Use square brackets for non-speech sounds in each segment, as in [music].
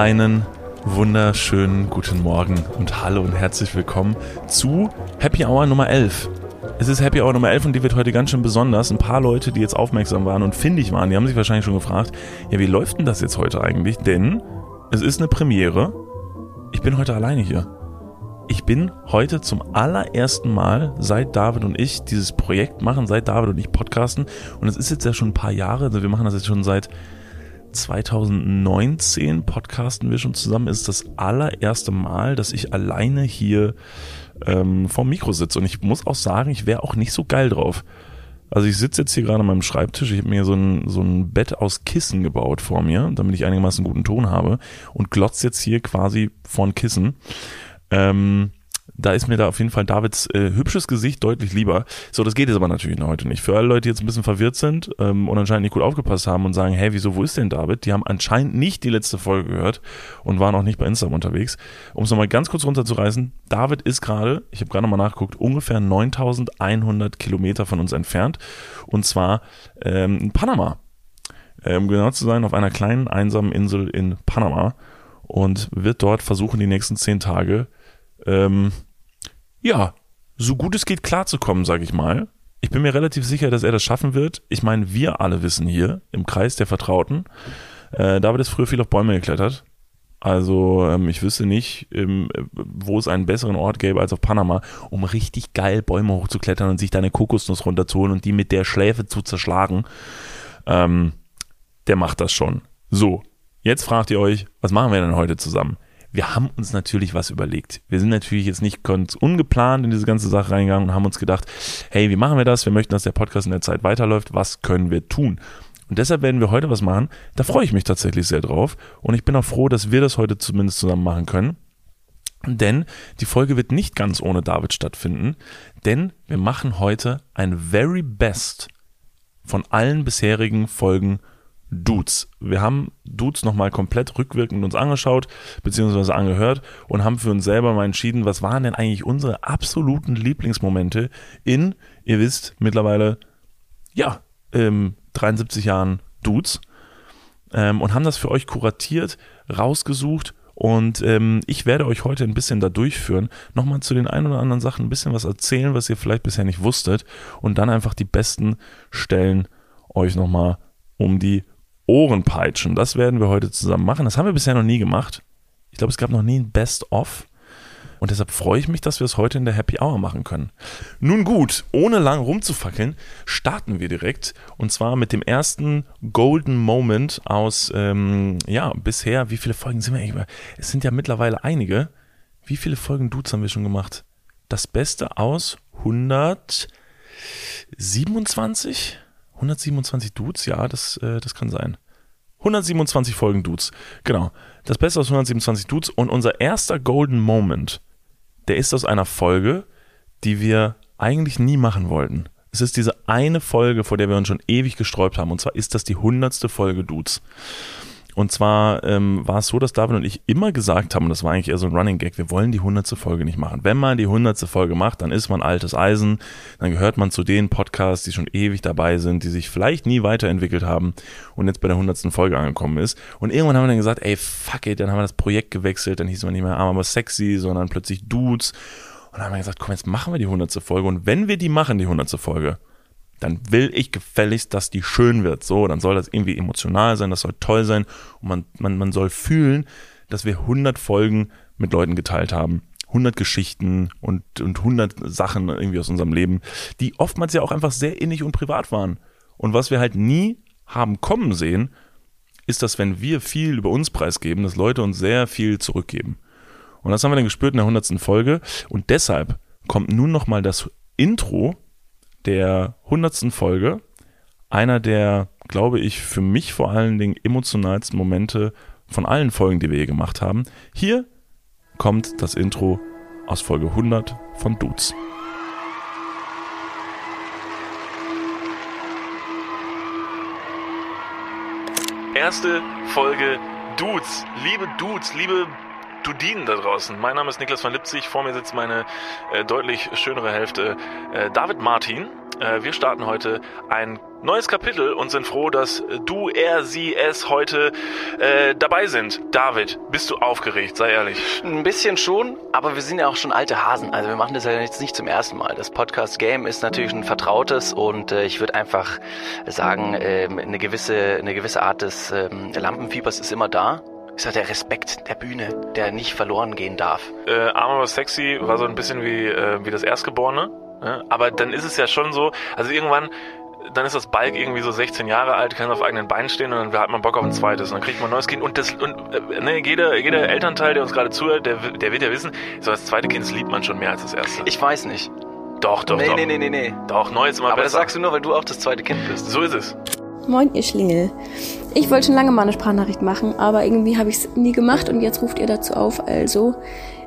Einen wunderschönen guten Morgen und hallo und herzlich willkommen zu Happy Hour Nummer 11. Es ist Happy Hour Nummer 11 und die wird heute ganz schön besonders. Ein paar Leute, die jetzt aufmerksam waren und findig waren, die haben sich wahrscheinlich schon gefragt, ja, wie läuft denn das jetzt heute eigentlich? Denn es ist eine Premiere. Ich bin heute alleine hier. Ich bin heute zum allerersten Mal, seit David und ich dieses Projekt machen, seit David und ich podcasten, und es ist jetzt ja schon ein paar Jahre, also wir machen das jetzt schon seit 2019 podcasten wir schon zusammen, ist das allererste Mal, dass ich alleine hier ähm, vorm Mikro sitze. Und ich muss auch sagen, ich wäre auch nicht so geil drauf. Also ich sitze jetzt hier gerade an meinem Schreibtisch, ich habe mir so ein, so ein Bett aus Kissen gebaut vor mir, damit ich einigermaßen guten Ton habe und glotz jetzt hier quasi vor ein Kissen. Ähm, da ist mir da auf jeden Fall Davids äh, hübsches Gesicht deutlich lieber. So, das geht jetzt aber natürlich heute nicht. Für alle Leute, die jetzt ein bisschen verwirrt sind ähm, und anscheinend nicht gut aufgepasst haben und sagen, hey, wieso, wo ist denn David? Die haben anscheinend nicht die letzte Folge gehört und waren auch nicht bei Instagram unterwegs. Um es nochmal ganz kurz runterzureißen, David ist gerade, ich habe gerade nochmal nachgeguckt, ungefähr 9100 Kilometer von uns entfernt und zwar ähm, in Panama. Um ähm, genau zu sein, auf einer kleinen einsamen Insel in Panama und wird dort versuchen, die nächsten zehn Tage ähm, ja, so gut es geht klarzukommen, sage ich mal. Ich bin mir relativ sicher, dass er das schaffen wird. Ich meine, wir alle wissen hier im Kreis der Vertrauten, äh, David ist früher viel auf Bäume geklettert. Also ähm, ich wüsste nicht, ähm, wo es einen besseren Ort gäbe als auf Panama, um richtig geil Bäume hochzuklettern und sich deine Kokosnuss runterzuholen und die mit der Schläfe zu zerschlagen. Ähm, der macht das schon. So, jetzt fragt ihr euch, was machen wir denn heute zusammen? Wir haben uns natürlich was überlegt. Wir sind natürlich jetzt nicht ganz ungeplant in diese ganze Sache reingegangen und haben uns gedacht, hey, wie machen wir das? Wir möchten, dass der Podcast in der Zeit weiterläuft. Was können wir tun? Und deshalb werden wir heute was machen. Da freue ich mich tatsächlich sehr drauf. Und ich bin auch froh, dass wir das heute zumindest zusammen machen können. Denn die Folge wird nicht ganz ohne David stattfinden. Denn wir machen heute ein very best von allen bisherigen Folgen Dudes. Wir haben Dudes nochmal komplett rückwirkend uns angeschaut, beziehungsweise angehört und haben für uns selber mal entschieden, was waren denn eigentlich unsere absoluten Lieblingsmomente in, ihr wisst, mittlerweile, ja, ähm, 73 Jahren Dudes ähm, und haben das für euch kuratiert, rausgesucht und ähm, ich werde euch heute ein bisschen da durchführen, nochmal zu den ein oder anderen Sachen ein bisschen was erzählen, was ihr vielleicht bisher nicht wusstet und dann einfach die besten Stellen euch nochmal um die Ohren peitschen. Das werden wir heute zusammen machen. Das haben wir bisher noch nie gemacht. Ich glaube, es gab noch nie ein Best-of. Und deshalb freue ich mich, dass wir es heute in der Happy Hour machen können. Nun gut, ohne lang rumzufackeln, starten wir direkt. Und zwar mit dem ersten Golden Moment aus, ähm, ja, bisher, wie viele Folgen sind wir eigentlich? Es sind ja mittlerweile einige. Wie viele Folgen Dudes haben wir schon gemacht? Das Beste aus 127? 127 Dudes, ja, das, äh, das kann sein. 127 Folgen Dudes, genau. Das Beste aus 127 Dudes und unser erster Golden Moment, der ist aus einer Folge, die wir eigentlich nie machen wollten. Es ist diese eine Folge, vor der wir uns schon ewig gesträubt haben. Und zwar ist das die hundertste Folge Dudes. Und zwar ähm, war es so, dass David und ich immer gesagt haben, und das war eigentlich eher so ein Running Gag, wir wollen die hundertste Folge nicht machen. Wenn man die hundertste Folge macht, dann ist man altes Eisen, dann gehört man zu den Podcasts, die schon ewig dabei sind, die sich vielleicht nie weiterentwickelt haben und jetzt bei der hundertsten Folge angekommen ist. Und irgendwann haben wir dann gesagt, ey, fuck it, dann haben wir das Projekt gewechselt, dann hieß man nicht mehr arm, aber sexy, sondern plötzlich Dudes. Und dann haben wir gesagt, komm, jetzt machen wir die hundertste Folge. Und wenn wir die machen, die hundertste Folge, dann will ich gefälligst, dass die schön wird. So, dann soll das irgendwie emotional sein, das soll toll sein und man, man, man soll fühlen, dass wir 100 Folgen mit Leuten geteilt haben. 100 Geschichten und, und 100 Sachen irgendwie aus unserem Leben, die oftmals ja auch einfach sehr innig und privat waren. Und was wir halt nie haben kommen sehen, ist, dass wenn wir viel über uns preisgeben, dass Leute uns sehr viel zurückgeben. Und das haben wir dann gespürt in der 100. Folge. Und deshalb kommt nun nochmal das Intro der hundertsten Folge. Einer der, glaube ich, für mich vor allen Dingen emotionalsten Momente von allen Folgen, die wir hier gemacht haben. Hier kommt das Intro aus Folge 100 von Dudes. Erste Folge Dudes, liebe Dudes, liebe Dudinen da draußen. Mein Name ist Niklas von Lipzig. Vor mir sitzt meine äh, deutlich schönere Hälfte, äh, David Martin. Äh, wir starten heute ein neues Kapitel und sind froh, dass du, er, sie, es heute äh, dabei sind. David, bist du aufgeregt? Sei ehrlich. Ein bisschen schon, aber wir sind ja auch schon alte Hasen. Also wir machen das ja jetzt nicht zum ersten Mal. Das Podcast-Game ist natürlich ein vertrautes und äh, ich würde einfach sagen, äh, eine, gewisse, eine gewisse Art des äh, Lampenfiebers ist immer da ist ja der Respekt der Bühne, der nicht verloren gehen darf. Äh, Arm aber sexy war so ein bisschen wie, äh, wie das Erstgeborene. Ne? Aber dann ist es ja schon so, also irgendwann, dann ist das Balk irgendwie so 16 Jahre alt, kann auf eigenen Beinen stehen und dann hat man Bock auf ein zweites und dann kriegt man ein neues Kind und das und äh, ne, jeder, jeder Elternteil, der uns gerade zuhört, der, der wird ja wissen, so das zweite Kind liebt man schon mehr als das erste. Ich weiß nicht. Doch, doch, nee, doch. Nee, nee, nee, nee. Doch, neu ist immer Aber besser. das sagst du nur, weil du auch das zweite Kind bist. So ist es. Moin, ihr Schlingel. Ich wollte schon lange mal eine Sprachnachricht machen, aber irgendwie habe ich es nie gemacht und jetzt ruft ihr dazu auf. Also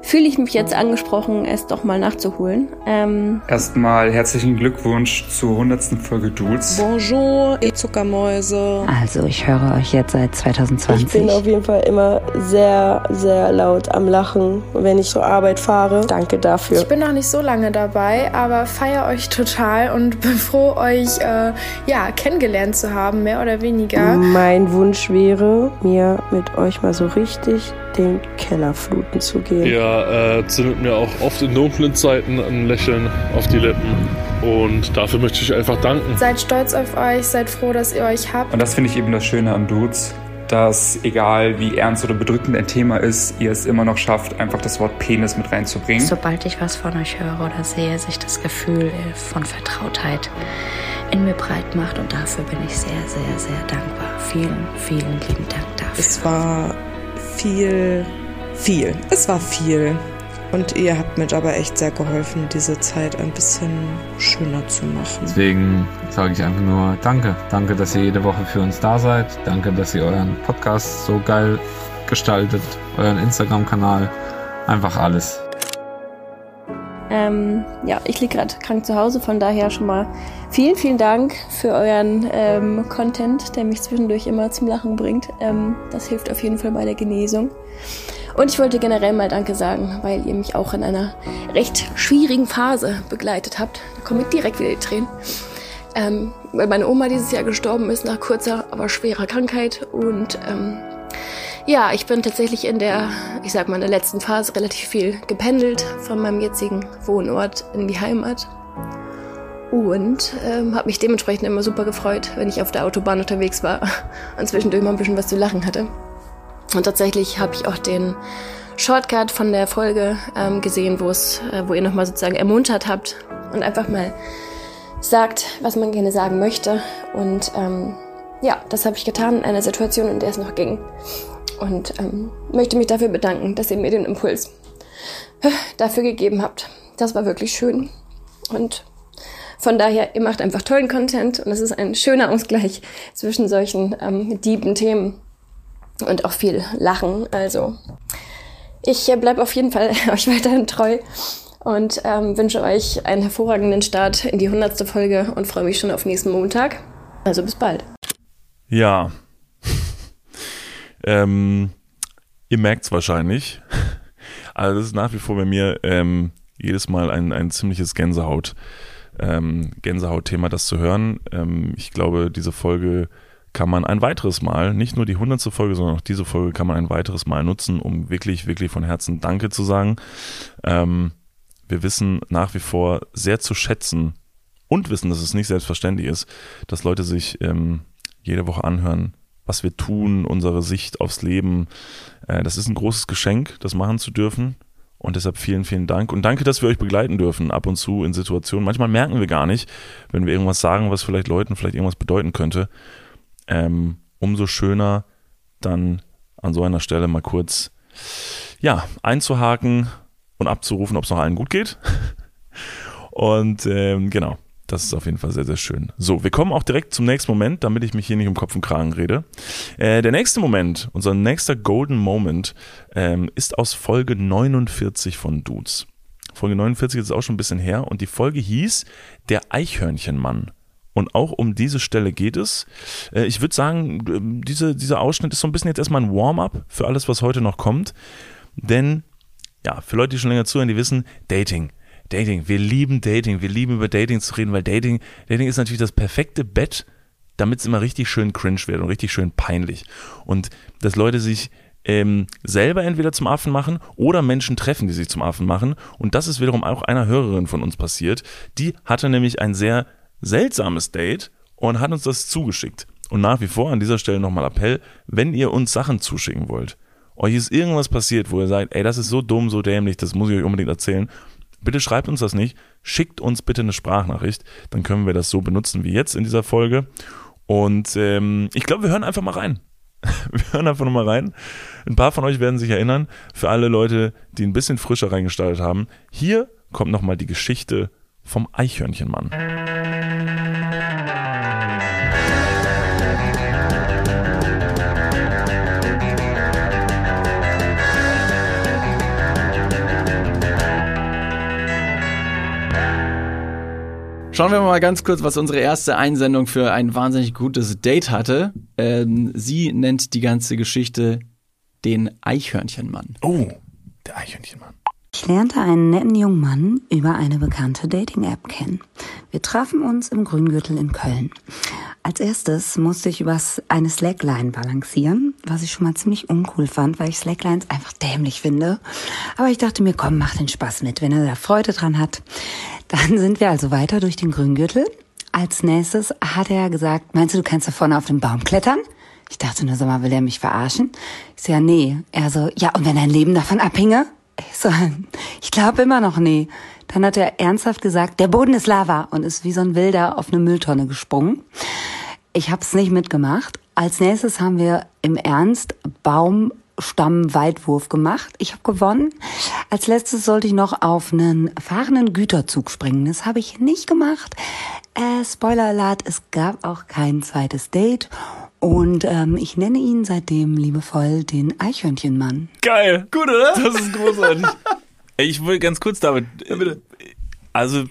fühle ich mich jetzt angesprochen, es doch mal nachzuholen. Ähm, Erstmal herzlichen Glückwunsch zur 100. Folge Dudes. Bonjour, ihr Zuckermäuse. Also, ich höre euch jetzt seit 2020. Ich bin auf jeden Fall immer sehr, sehr laut am Lachen, wenn ich zur Arbeit fahre. Danke dafür. Ich bin noch nicht so lange dabei, aber feiere euch total und [laughs] bin froh, euch äh, ja, kennengelernt zu haben, mehr oder weniger. Mein Wunsch wäre, mir mit euch mal so richtig den Keller fluten zu gehen. Äh, zündet mir auch oft in dunklen Zeiten ein Lächeln auf die Lippen. Und dafür möchte ich einfach danken. Seid stolz auf euch, seid froh, dass ihr euch habt. Und das finde ich eben das Schöne an Dudes, dass egal wie ernst oder bedrückend ein Thema ist, ihr es immer noch schafft, einfach das Wort Penis mit reinzubringen. Sobald ich was von euch höre oder sehe, sich das Gefühl von Vertrautheit in mir breit macht. Und dafür bin ich sehr, sehr, sehr dankbar. Vielen, vielen lieben Dank dafür. Es war viel, viel. Es war viel. Und ihr habt mir dabei echt sehr geholfen, diese Zeit ein bisschen schöner zu machen. Deswegen sage ich einfach nur Danke. Danke, dass ihr jede Woche für uns da seid. Danke, dass ihr euren Podcast so geil gestaltet, euren Instagram-Kanal. Einfach alles. ähm, ja, ich liege gerade krank zu Hause, von daher schon mal vielen, vielen Dank für euren ähm, Content, der mich zwischendurch immer zum Lachen bringt. Ähm, das hilft auf jeden Fall bei der Genesung. Und ich wollte generell mal Danke sagen, weil ihr mich auch in einer recht schwierigen Phase begleitet habt. Da kommen direkt wieder die Tränen. Ähm, weil meine Oma dieses Jahr gestorben ist nach kurzer, aber schwerer Krankheit. Und ähm, ja, ich bin tatsächlich in der, ich sag mal, in der letzten Phase relativ viel gependelt von meinem jetzigen Wohnort in die Heimat. Und ähm, habe mich dementsprechend immer super gefreut, wenn ich auf der Autobahn unterwegs war [laughs] und zwischendurch mal ein bisschen was zu lachen hatte. Und tatsächlich habe ich auch den Shortcut von der Folge ähm, gesehen, wo es, äh, wo ihr nochmal sozusagen ermuntert habt und einfach mal sagt, was man gerne sagen möchte. Und ähm, ja, das habe ich getan in einer Situation, in der es noch ging. Und ähm, möchte mich dafür bedanken, dass ihr mir den Impuls äh, dafür gegeben habt. Das war wirklich schön. Und von daher, ihr macht einfach tollen Content und es ist ein schöner Ausgleich zwischen solchen ähm, dieben Themen und auch viel Lachen. Also ich äh, bleibe auf jeden Fall [laughs] euch weiterhin treu und ähm, wünsche euch einen hervorragenden Start in die 100. Folge und freue mich schon auf nächsten Montag. Also bis bald. Ja. [laughs] ähm, ihr merkt es wahrscheinlich. [laughs] Also das ist nach wie vor bei mir ähm, jedes Mal ein, ein ziemliches Gänsehaut, ähm, Gänsehaut-Thema, das zu hören. Ähm, ich glaube, diese Folge kann man ein weiteres Mal, nicht nur die hundertste Folge, sondern auch diese Folge kann man ein weiteres Mal nutzen, um wirklich, wirklich von Herzen Danke zu sagen. Ähm, wir wissen nach wie vor sehr zu schätzen und wissen, dass es nicht selbstverständlich ist, dass Leute sich ähm, jede Woche anhören, was wir tun, unsere Sicht aufs Leben. Äh, das ist ein großes Geschenk, das machen zu dürfen. Und deshalb vielen, vielen Dank. Und danke, dass wir euch begleiten dürfen, ab und zu in Situationen. Manchmal merken wir gar nicht, wenn wir irgendwas sagen, was vielleicht Leuten vielleicht irgendwas bedeuten könnte. Ähm, umso schöner dann an so einer Stelle mal kurz ja, einzuhaken und abzurufen, ob es noch allen gut geht. [laughs] Und ähm, genau, das ist auf jeden Fall sehr, sehr schön. So, wir kommen auch direkt zum nächsten Moment, damit ich mich hier nicht um Kopf und Kragen rede. Äh, der nächste Moment, unser nächster Golden Moment, ähm, ist aus Folge 49 von Dudes. Folge 49 ist auch schon ein bisschen her und die Folge hieß Der Eichhörnchenmann. Und auch um diese Stelle geht es. Äh, Ich würde sagen, diese, dieser Ausschnitt ist so ein bisschen jetzt erstmal ein Warm-up für alles, was heute noch kommt. Denn, ja, für Leute, die schon länger zuhören, die wissen, Dating. Dating. Wir lieben Dating. Wir lieben über Dating zu reden, weil Dating, Dating ist natürlich das perfekte Bett, damit es immer richtig schön cringe wird und richtig schön peinlich. Und dass Leute sich ähm, selber entweder zum Affen machen oder Menschen treffen, die sich zum Affen machen. Und das ist wiederum auch einer Hörerin von uns passiert. Die hatte nämlich ein sehr seltsames Date und hat uns das zugeschickt. Und nach wie vor an dieser Stelle nochmal Appell, wenn ihr uns Sachen zuschicken wollt, euch ist irgendwas passiert, wo ihr sagt, ey, das ist so dumm, so dämlich, das muss ich euch unbedingt erzählen, bitte schreibt uns das nicht, schickt uns bitte eine Sprachnachricht, dann können wir das so benutzen wie jetzt in dieser Folge. Und ähm, ich glaube, wir hören einfach mal rein. [laughs] Wir hören einfach nochmal rein. Ein paar von euch werden sich erinnern, für alle Leute, die ein bisschen frischer reingestaltet haben, hier kommt nochmal die Geschichte vom Eichhörnchenmann. Schauen wir mal ganz kurz, was unsere erste Einsendung für ein wahnsinnig gutes Date hatte. Ähm, sie nennt die ganze Geschichte den Eichhörnchenmann. Oh, der Eichhörnchenmann. Ich lernte einen netten jungen Mann über eine bekannte Dating-App kennen. Wir trafen uns im Grüngürtel in Köln. Als erstes musste ich übers eine Slackline balancieren, was ich schon mal ziemlich uncool fand, weil ich Slacklines einfach dämlich finde. Aber ich dachte mir, komm, mach den Spaß mit, wenn er da Freude dran hat. Dann sind wir also weiter durch den Grüngürtel. Als nächstes hat er gesagt, meinst du, du kannst da vorne auf den Baum klettern? Ich dachte nur, sag mal, will er mich verarschen? Ich so, ja, nee. Er so, ja, und wenn dein Leben davon abhinge? Ich glaube immer noch nee. Dann hat er ernsthaft gesagt, der Boden ist Lava und ist wie so ein Wilder auf eine Mülltonne gesprungen. Ich habe es nicht mitgemacht. Als nächstes haben wir im Ernst Baumstamm-Weitwurf gemacht. Ich habe gewonnen. Als letztes sollte ich noch auf einen fahrenden Güterzug springen. Das habe ich nicht gemacht. Äh, Spoiler Alert, es gab auch kein zweites Date. Und ähm, ich nenne ihn seitdem liebevoll den Eichhörnchenmann. Geil. Gut, oder? Das ist großartig. [laughs] Ey, ich will ganz kurz, David. Ja, bitte. Also,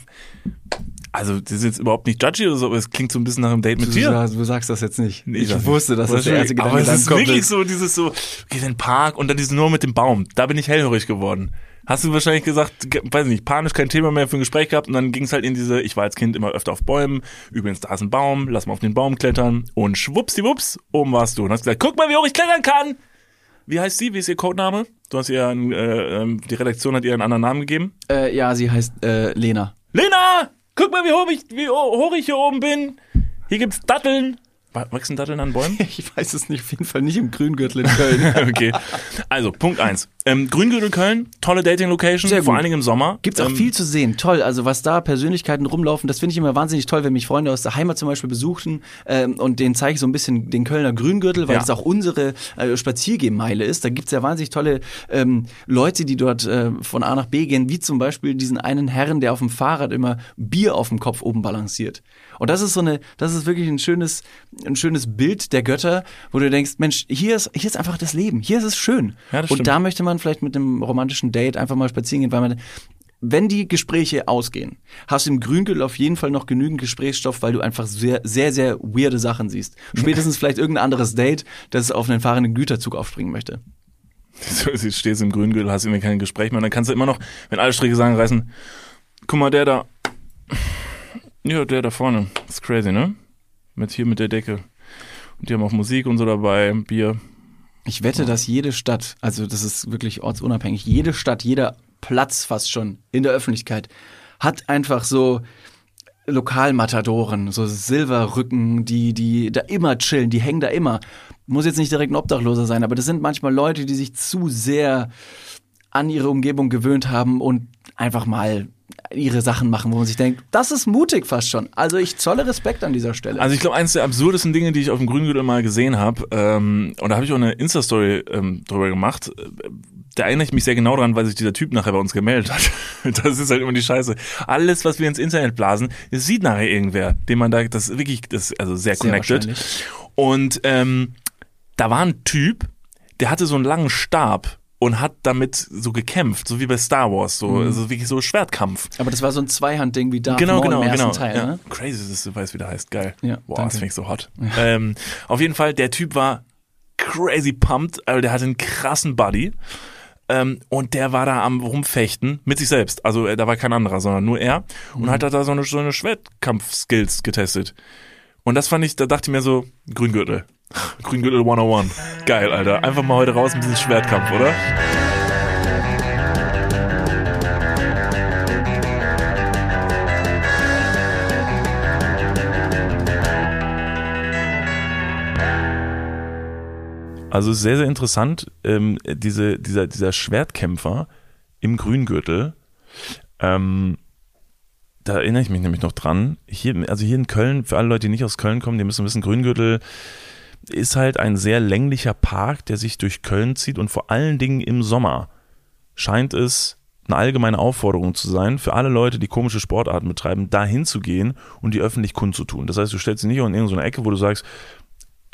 also, das ist jetzt überhaupt nicht judgy oder so, aber es klingt so ein bisschen nach einem Date mit Du, dir. sagst- du sagst das jetzt nicht. Nee, ich sag wusste, dass das der erste Gedanke Aber es ist Kopf wirklich ist. so, dieses so, okay, den Park und dann dieses nur mit dem Baum. Da bin ich hellhörig geworden. Hast du wahrscheinlich gesagt, ge- weiß nicht, panisch kein Thema mehr für ein Gespräch gehabt und dann ging es halt in diese, ich war als Kind immer öfter auf Bäumen, übrigens da ist ein Baum, lass mal auf den Baum klettern und schwuppsdiwupps, oben warst du und hast gesagt, guck mal, wie hoch ich klettern kann. Wie heißt sie? Wie ist ihr Codename? Du hast ihr, einen, äh, ähm, die Redaktion hat ihr einen anderen Namen gegeben. Äh, ja, sie heißt äh, Lena. Lena, guck mal, wie hoch ich, wie hoch ich hier oben bin. Hier gibt's Datteln. Wa- Wachsen Datteln an Bäumen? [laughs] Ich weiß es nicht, auf jeden Fall nicht im Grüngürtel in Köln. [laughs] okay. Also, Punkt eins. Ähm, Grüngürtel Köln, tolle Dating-Location, vor allen Dingen im Sommer. Gibt's auch Ähm, viel zu sehen. Toll. Also was da Persönlichkeiten rumlaufen, das finde ich immer wahnsinnig toll, wenn mich Freunde aus der Heimat zum Beispiel besuchten ähm, und denen zeige ich so ein bisschen den Kölner Grüngürtel, weil Ja. das auch unsere äh, Spaziergehmeile ist. Da gibt's ja wahnsinnig tolle ähm, Leute, die dort äh, von A nach B gehen, wie zum Beispiel diesen einen Herrn, der auf dem Fahrrad immer Bier auf dem Kopf oben balanciert. Und das ist so eine, das ist wirklich ein schönes, ein schönes Bild der Götter, wo du denkst, Mensch, hier ist, hier ist einfach das Leben, hier ist es schön. Ja, und stimmt. da möchte man vielleicht mit einem romantischen Date einfach mal spazieren gehen, weil man wenn die Gespräche ausgehen, hast du im Grüngürtel auf jeden Fall noch genügend Gesprächsstoff, weil du einfach sehr, sehr, sehr weirde Sachen siehst. Spätestens vielleicht irgendein anderes Date, das auf einen fahrenden Güterzug aufspringen möchte. So, du stehst im Grüngürtel, hast irgendwie kein Gespräch mehr. Und dann kannst du immer noch, wenn alle Stricke sagen, reißen, guck mal, der da. Ja, der da vorne. Das ist crazy, ne? Mit hier mit der Decke. Und die haben auch Musik und so dabei, Bier. Ich wette, dass jede Stadt, also das ist wirklich ortsunabhängig, jede Stadt, jeder Platz fast schon in der Öffentlichkeit hat einfach so Lokalmatadoren, so Silberrücken, die, die da immer chillen, die hängen da immer. Muss jetzt nicht direkt ein Obdachloser sein, aber das sind manchmal Leute, die sich zu sehr an ihre Umgebung gewöhnt haben und einfach mal ihre Sachen machen, wo man sich denkt, das ist mutig fast schon. Also ich zolle Respekt an dieser Stelle. Also ich glaube, eines der absurdesten Dinge, die ich auf dem Grüngürtel mal gesehen habe, ähm, und da habe ich auch eine Insta-Story ähm, drüber gemacht, äh, da erinnere ich mich sehr genau dran, weil sich dieser Typ nachher bei uns gemeldet hat. [laughs] Das ist halt immer die Scheiße. Alles, was wir ins Internet blasen, das sieht nachher irgendwer, den man da, das ist wirklich, das ist also sehr, Sehr connected. wahrscheinlich. Und ähm, da war ein Typ, der hatte so einen langen Stab und hat damit so gekämpft, so wie bei Star Wars, so Mhm. also wirklich so Schwertkampf. aber das war so ein Zweihandding wie Darth genau, Maul genau, im ersten genau. Teil. ja. Ne? Crazy, dass du weißt, wie der heißt. Geil. Ja, Boah, danke. das finde ich so hot. Ähm, auf jeden Fall, der Typ war crazy pumped, also der hatte einen krassen Buddy. Ähm, und der war da am rumfechten mit sich selbst. Also äh, da war kein anderer, sondern nur er. Und hat da so eine, so eine Schwertkampf-Skills getestet. Und das fand ich, da dachte ich mir so, Grüngürtel. Grüngürtel 101. Geil, Alter. Einfach mal heute raus ein bisschen Schwertkampf, oder? Also sehr, sehr interessant, ähm, diese, dieser, dieser Schwertkämpfer im Grüngürtel. Ähm, da erinnere ich mich nämlich noch dran. Hier, also hier in Köln, für alle Leute, die nicht aus Köln kommen, die müssen wissen, Grüngürtel ist halt ein sehr länglicher Park, der sich durch Köln zieht und vor allen Dingen im Sommer scheint es eine allgemeine Aufforderung zu sein, für alle Leute, die komische Sportarten betreiben, dahin zu gehen und die öffentlich kundzutun. Das heißt, du stellst dich nicht in irgendeine Ecke, wo du sagst,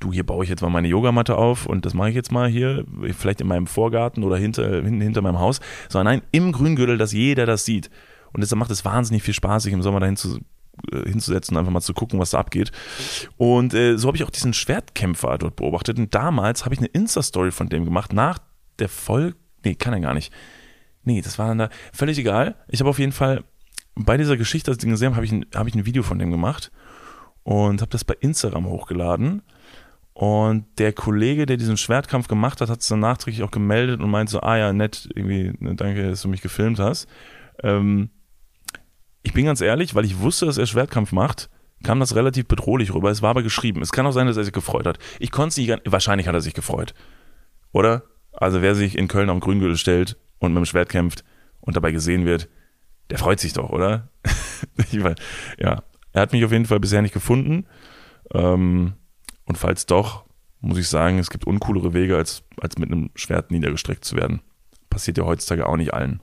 du, hier baue ich jetzt mal meine Yogamatte auf und das mache ich jetzt mal hier, vielleicht in meinem Vorgarten oder hinter, hinten hinter meinem Haus, sondern nein, im Grüngürtel, dass jeder das sieht. Und deshalb macht es wahnsinnig viel Spaß, sich im Sommer dahin zu, hinzusetzen und einfach mal zu gucken, was da abgeht. Und äh, so habe ich auch diesen Schwertkämpfer dort beobachtet. Und damals habe ich eine Insta-Story von dem gemacht, nach der Folge, nee, kann er gar nicht. Nee, das war dann da, völlig egal. Ich habe auf jeden Fall bei dieser Geschichte, als ich den gesehen habe, habe ich, ein, hab ich ein Video von dem gemacht und habe das bei Instagram hochgeladen. Und der Kollege, der diesen Schwertkampf gemacht hat, hat es dann nachträglich auch gemeldet und meinte so, ah ja, nett, irgendwie, ne, danke, dass du mich gefilmt hast. Ähm, ich bin ganz ehrlich, weil ich wusste, dass er Schwertkampf macht, kam das relativ bedrohlich rüber. Es war aber geschrieben. Es kann auch sein, dass er sich gefreut hat. Ich konnte es nicht, wahrscheinlich hat er sich gefreut. Oder? Also wer sich in Köln den Grüngürtel stellt und mit dem Schwert kämpft und dabei gesehen wird, der freut sich doch, oder? [laughs] ja, er hat mich auf jeden Fall bisher nicht gefunden. Ähm, und falls doch, muss ich sagen, es gibt uncoolere Wege, als, als mit einem Schwert niedergestreckt zu werden. Passiert ja heutzutage auch nicht allen.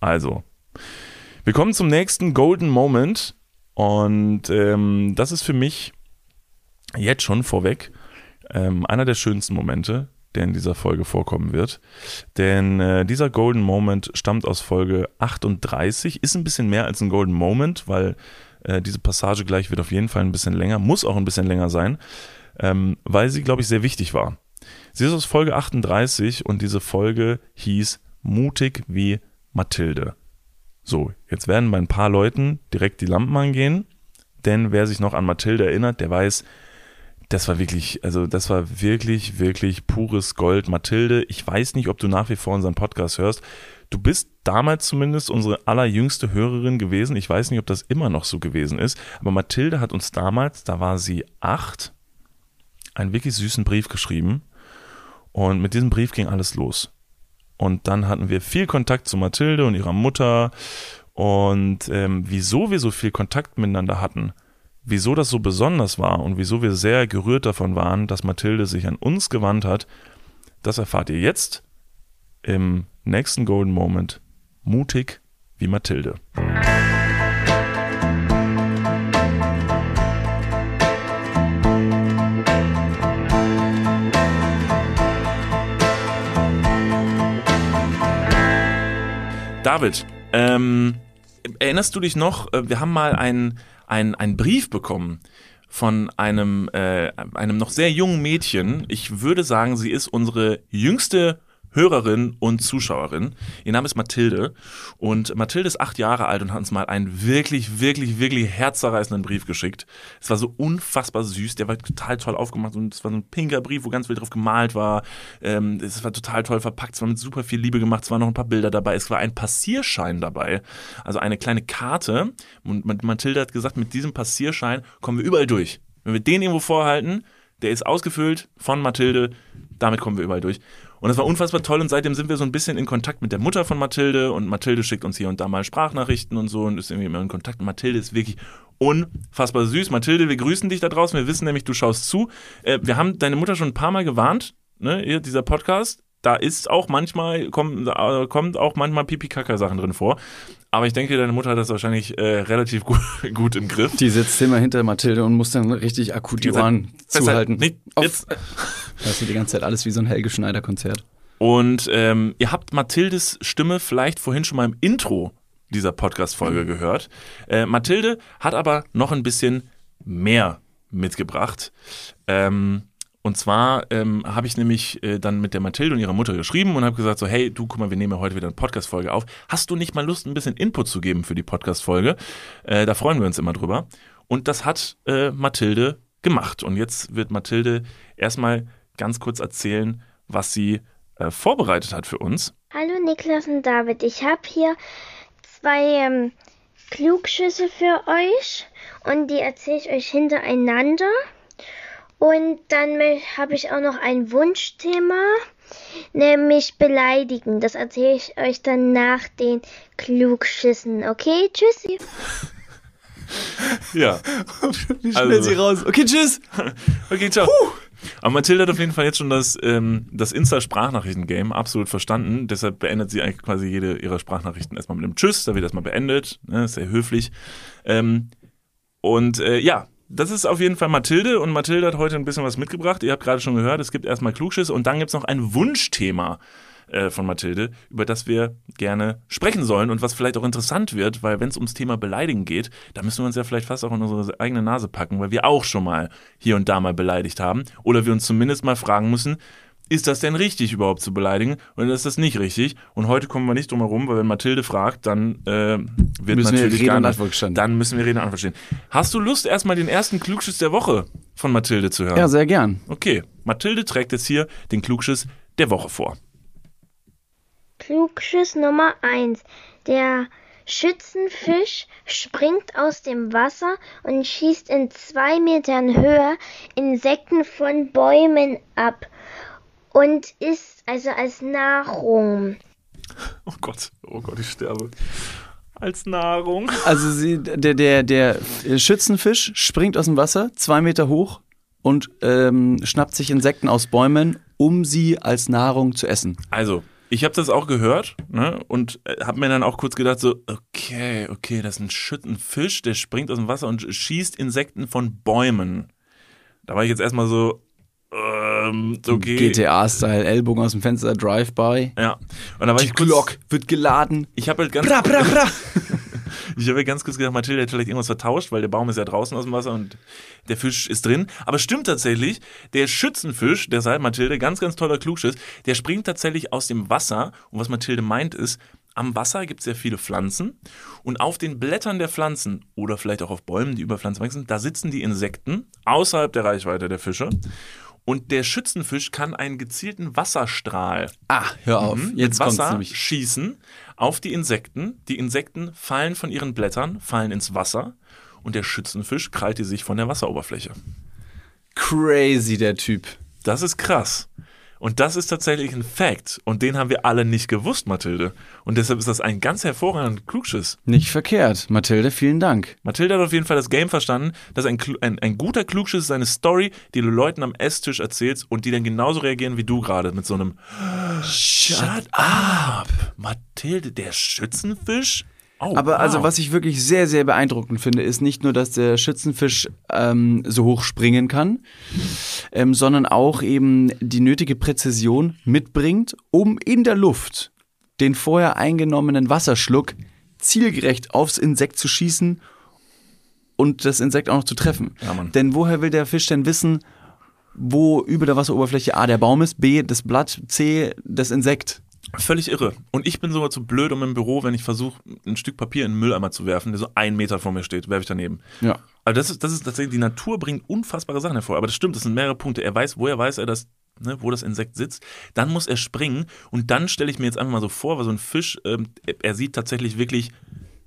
Also, wir kommen zum nächsten Golden Moment. Und ähm, das ist für mich jetzt schon vorweg ähm, einer der schönsten Momente, der in dieser Folge vorkommen wird. Denn äh, dieser Golden Moment stammt aus Folge 38, ist ein bisschen mehr als ein Golden Moment, weil äh, diese Passage gleich wird auf jeden Fall ein bisschen länger, muss auch ein bisschen länger sein ähm, weil sie, glaube ich, sehr wichtig war. Sie ist aus Folge 38 und diese Folge hieß Mutig wie Mathilde. So, jetzt werden bei ein paar Leuten direkt die Lampen angehen, denn wer sich noch an Mathilde erinnert, der weiß, das war wirklich, also das war wirklich, wirklich pures Gold. Mathilde, ich weiß nicht, ob du nach wie vor unseren Podcast hörst. Du bist damals zumindest unsere allerjüngste Hörerin gewesen. Ich weiß nicht, ob das immer noch so gewesen ist. Aber Mathilde hat uns damals, da war sie acht, einen wirklich süßen Brief geschrieben. Und mit diesem Brief ging alles los. Und dann hatten wir viel Kontakt zu Mathilde und ihrer Mutter. Und ähm, wieso wir so viel Kontakt miteinander hatten, wieso das so besonders war und wieso wir sehr gerührt davon waren, dass Mathilde sich an uns gewandt hat, das erfahrt ihr jetzt im nächsten Golden Moment. Mutig wie Mathilde. David, ähm, erinnerst du dich noch, äh, wir haben mal einen, einen, Brief bekommen von einem, äh, einem noch sehr jungen Mädchen. Ich würde sagen, sie ist unsere jüngste Hörerin und Zuschauerin. Ihr Name ist Mathilde und Mathilde ist acht Jahre alt und hat uns mal einen wirklich, wirklich, wirklich herzzerreißenden Brief geschickt. Es war so unfassbar süß, der war total toll aufgemacht und es war so ein pinker Brief, wo ganz viel drauf gemalt war. Ähm, es war total toll verpackt, es war mit super viel Liebe gemacht, es waren noch ein paar Bilder dabei, es war ein Passierschein dabei, also eine kleine Karte und Mathilde hat gesagt, mit diesem Passierschein kommen wir überall durch. Wenn wir den irgendwo vorhalten, der ist ausgefüllt von Mathilde, damit kommen wir überall durch. Und das war unfassbar toll und seitdem sind wir so ein bisschen in Kontakt mit der Mutter von Mathilde und Mathilde schickt uns hier und da mal Sprachnachrichten und so und ist irgendwie immer in Kontakt. Mathilde ist wirklich unfassbar süß. Mathilde, wir grüßen dich da draußen. Wir wissen nämlich, du schaust zu. Äh, wir haben deine Mutter schon ein paar Mal gewarnt, ne, dieser Podcast. Da ist auch manchmal, kommt, da kommt auch manchmal Pipi-Kaka-Sachen drin vor. Aber ich denke, deine Mutter hat das wahrscheinlich äh, relativ gut, [laughs] gut im Griff. Die sitzt immer hinter Mathilde und muss dann richtig akut die Ohren zuhalten. Nicht, jetzt. [laughs] Hörst du die ganze Zeit alles wie so ein Helge Schneider-Konzert. Und ähm, ihr habt Mathildes Stimme vielleicht vorhin schon mal im Intro dieser Podcast-Folge mhm. gehört. Äh, Mathilde hat aber noch ein bisschen mehr mitgebracht. Ähm, Und zwar ähm, habe ich nämlich äh, dann mit der Mathilde und ihrer Mutter geschrieben und habe gesagt so, hey, du, guck mal, wir nehmen ja heute wieder eine Podcast-Folge auf. Hast du nicht mal Lust, ein bisschen Input zu geben für die Podcast-Folge? Äh, da freuen wir uns immer drüber. Und das hat äh, Mathilde gemacht. Und jetzt wird Mathilde erstmal ganz kurz erzählen, was sie äh, vorbereitet hat für uns. Hallo Niklas und David, ich habe hier zwei ähm, Klugschüsse für euch und die erzähle ich euch hintereinander. Und dann habe ich auch noch ein Wunschthema, nämlich beleidigen. Das erzähle ich euch dann nach den Klugschüssen. Okay, tschüssi. [laughs] Ja. [laughs] Wie schnell sie raus. Okay, tschüss. [laughs] okay, ciao. Aber Mathilde hat auf jeden Fall jetzt schon das, ähm, das Insta-Sprachnachrichten-Game absolut verstanden. Deshalb beendet sie eigentlich quasi jede ihrer Sprachnachrichten erstmal mit einem Tschüss. Da wird erstmal beendet. Ne, sehr höflich. Ähm, und äh, ja, das ist auf jeden Fall Mathilde und Mathilde hat heute ein bisschen was mitgebracht. Ihr habt gerade schon gehört, es gibt erstmal Klugschiss und dann gibt es noch ein Wunschthema äh, von Mathilde, über das wir gerne sprechen sollen und was vielleicht auch interessant wird, weil wenn es ums Thema Beleidigen geht, da müssen wir uns ja vielleicht fast auch in unsere eigene Nase packen, weil wir auch schon mal hier und da mal beleidigt haben oder wir uns zumindest mal fragen müssen, ist das denn richtig überhaupt zu beleidigen oder ist das nicht richtig? Und heute kommen wir nicht drum herum, weil wenn Mathilde fragt, dann äh, wird Müssen wir natürlich Rede gar und nicht, Antwort stehen. dann müssen wir Rede und Antwort stehen. Hast du Lust, erstmal den ersten Klugschiss der Woche von Mathilde zu hören? Ja, sehr gern. Okay, Mathilde trägt jetzt hier den Klugschiss der Woche vor. Klugschiss Nummer 1. Der Schützenfisch springt aus dem Wasser und schießt in zwei Metern Höhe Insekten von Bäumen ab und isst also als Nahrung. Oh Gott, oh Gott, ich sterbe. Als Nahrung. Also sie, der, der, der Schützenfisch springt aus dem Wasser, zwei Meter hoch und ähm, schnappt sich Insekten aus Bäumen, um sie als Nahrung zu essen. Also, ich habe das auch gehört ne, und habe mir dann auch kurz gedacht, so, okay, okay, das ist ein Schützenfisch, der springt aus dem Wasser und schießt Insekten von Bäumen. Da war ich jetzt erstmal so, ähm, okay. GTA-Style, Ellbogen aus dem Fenster, Drive-by. Ja. Und da war Die ich kurz, Glock wird geladen. Ich habe halt ganz. Bra, bra, bra. [laughs] ich habe ganz kurz gedacht, Mathilde hat vielleicht irgendwas vertauscht, weil der Baum ist ja draußen aus dem Wasser und der Fisch ist drin. Aber stimmt tatsächlich, der Schützenfisch, der sagt Mathilde, ganz, ganz toller Klugschiss, der springt tatsächlich aus dem Wasser. Und was Mathilde meint ist, am Wasser gibt es ja viele Pflanzen und auf den Blättern der Pflanzen oder vielleicht auch auf Bäumen, die über Pflanzen wachsen, da sitzen die Insekten außerhalb der Reichweite der Fische. Und der Schützenfisch kann einen gezielten Wasserstrahl Ah, hör auf. mhm, Jetzt mit Wasser nämlich. schießen auf die Insekten. Die Insekten fallen von ihren Blättern, fallen ins Wasser und der Schützenfisch krallt die sich von der Wasseroberfläche. Crazy, der Typ. Das ist krass. Und das ist tatsächlich ein Fact. Und den haben wir alle nicht gewusst, Mathilde. Und deshalb ist das ein ganz hervorragender Klugschiss. Nicht verkehrt. Mathilde, vielen Dank. Mathilde hat auf jeden Fall das Game verstanden, dass ein, ein, ein guter Klugschiss ist eine Story, die du Leuten am Esstisch erzählst und die dann genauso reagieren wie du gerade mit so einem Shut up! Mathilde, der Schützenfisch? Oh, Aber also, wow. was ich wirklich sehr, sehr beeindruckend finde, ist nicht nur, dass der Schützenfisch ähm, so hoch springen kann, ähm, sondern auch eben die nötige Präzision mitbringt, um in der Luft den vorher eingenommenen Wasserschluck zielgerecht aufs Insekt zu schießen und das Insekt auch noch zu treffen. Ja. Denn woher will der Fisch denn wissen, wo über der Wasseroberfläche A der Baum ist, B das Blatt, C das Insekt? Völlig irre. Und ich bin sogar zu blöd, um im Büro, wenn ich versuche, ein Stück Papier in den Mülleimer zu werfen, der so einen Meter vor mir steht, werfe ich daneben. Ja. Aber das ist, das ist tatsächlich, die Natur bringt unfassbare Sachen hervor. Aber das stimmt, das sind mehrere Punkte. Er weiß, woher weiß er das, ne, wo das Insekt sitzt. Dann muss er springen und dann stelle ich mir jetzt einfach mal so vor, weil so ein Fisch, ähm, er sieht tatsächlich wirklich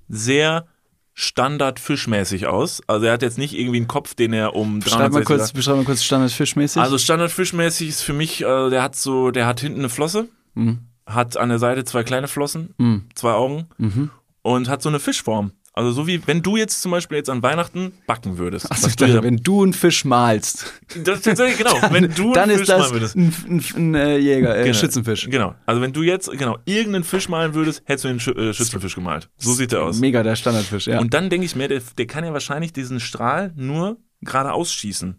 sehr standardfischmäßig aus. Also er hat jetzt nicht irgendwie einen Kopf, den er um Beschreib mal 360 kurz, beschreib mal kurz standardfischmäßig. Also standardfischmäßig ist für mich, äh, der hat so, der hat hinten eine Flosse, Mhm. Hat an der Seite zwei kleine Flossen, Mhm. zwei Augen Mhm. und hat so eine Fischform. Also so wie wenn du jetzt zum Beispiel jetzt an Weihnachten backen würdest. Achso, was ich du dachte, wenn du einen Fisch malst, das tatsächlich genau. wenn du dann einen ist Fisch das malen würdest. ein, ein, ein äh, Jäger, äh, Genau. Schützenfisch. Genau. Also wenn du jetzt genau irgendeinen Fisch malen würdest, hättest du den Schü äh, Schützenfisch gemalt. So sieht er aus. Mega der Standardfisch, ja. Und dann denke ich mir, der, der kann ja wahrscheinlich diesen Strahl nur geradeaus schießen.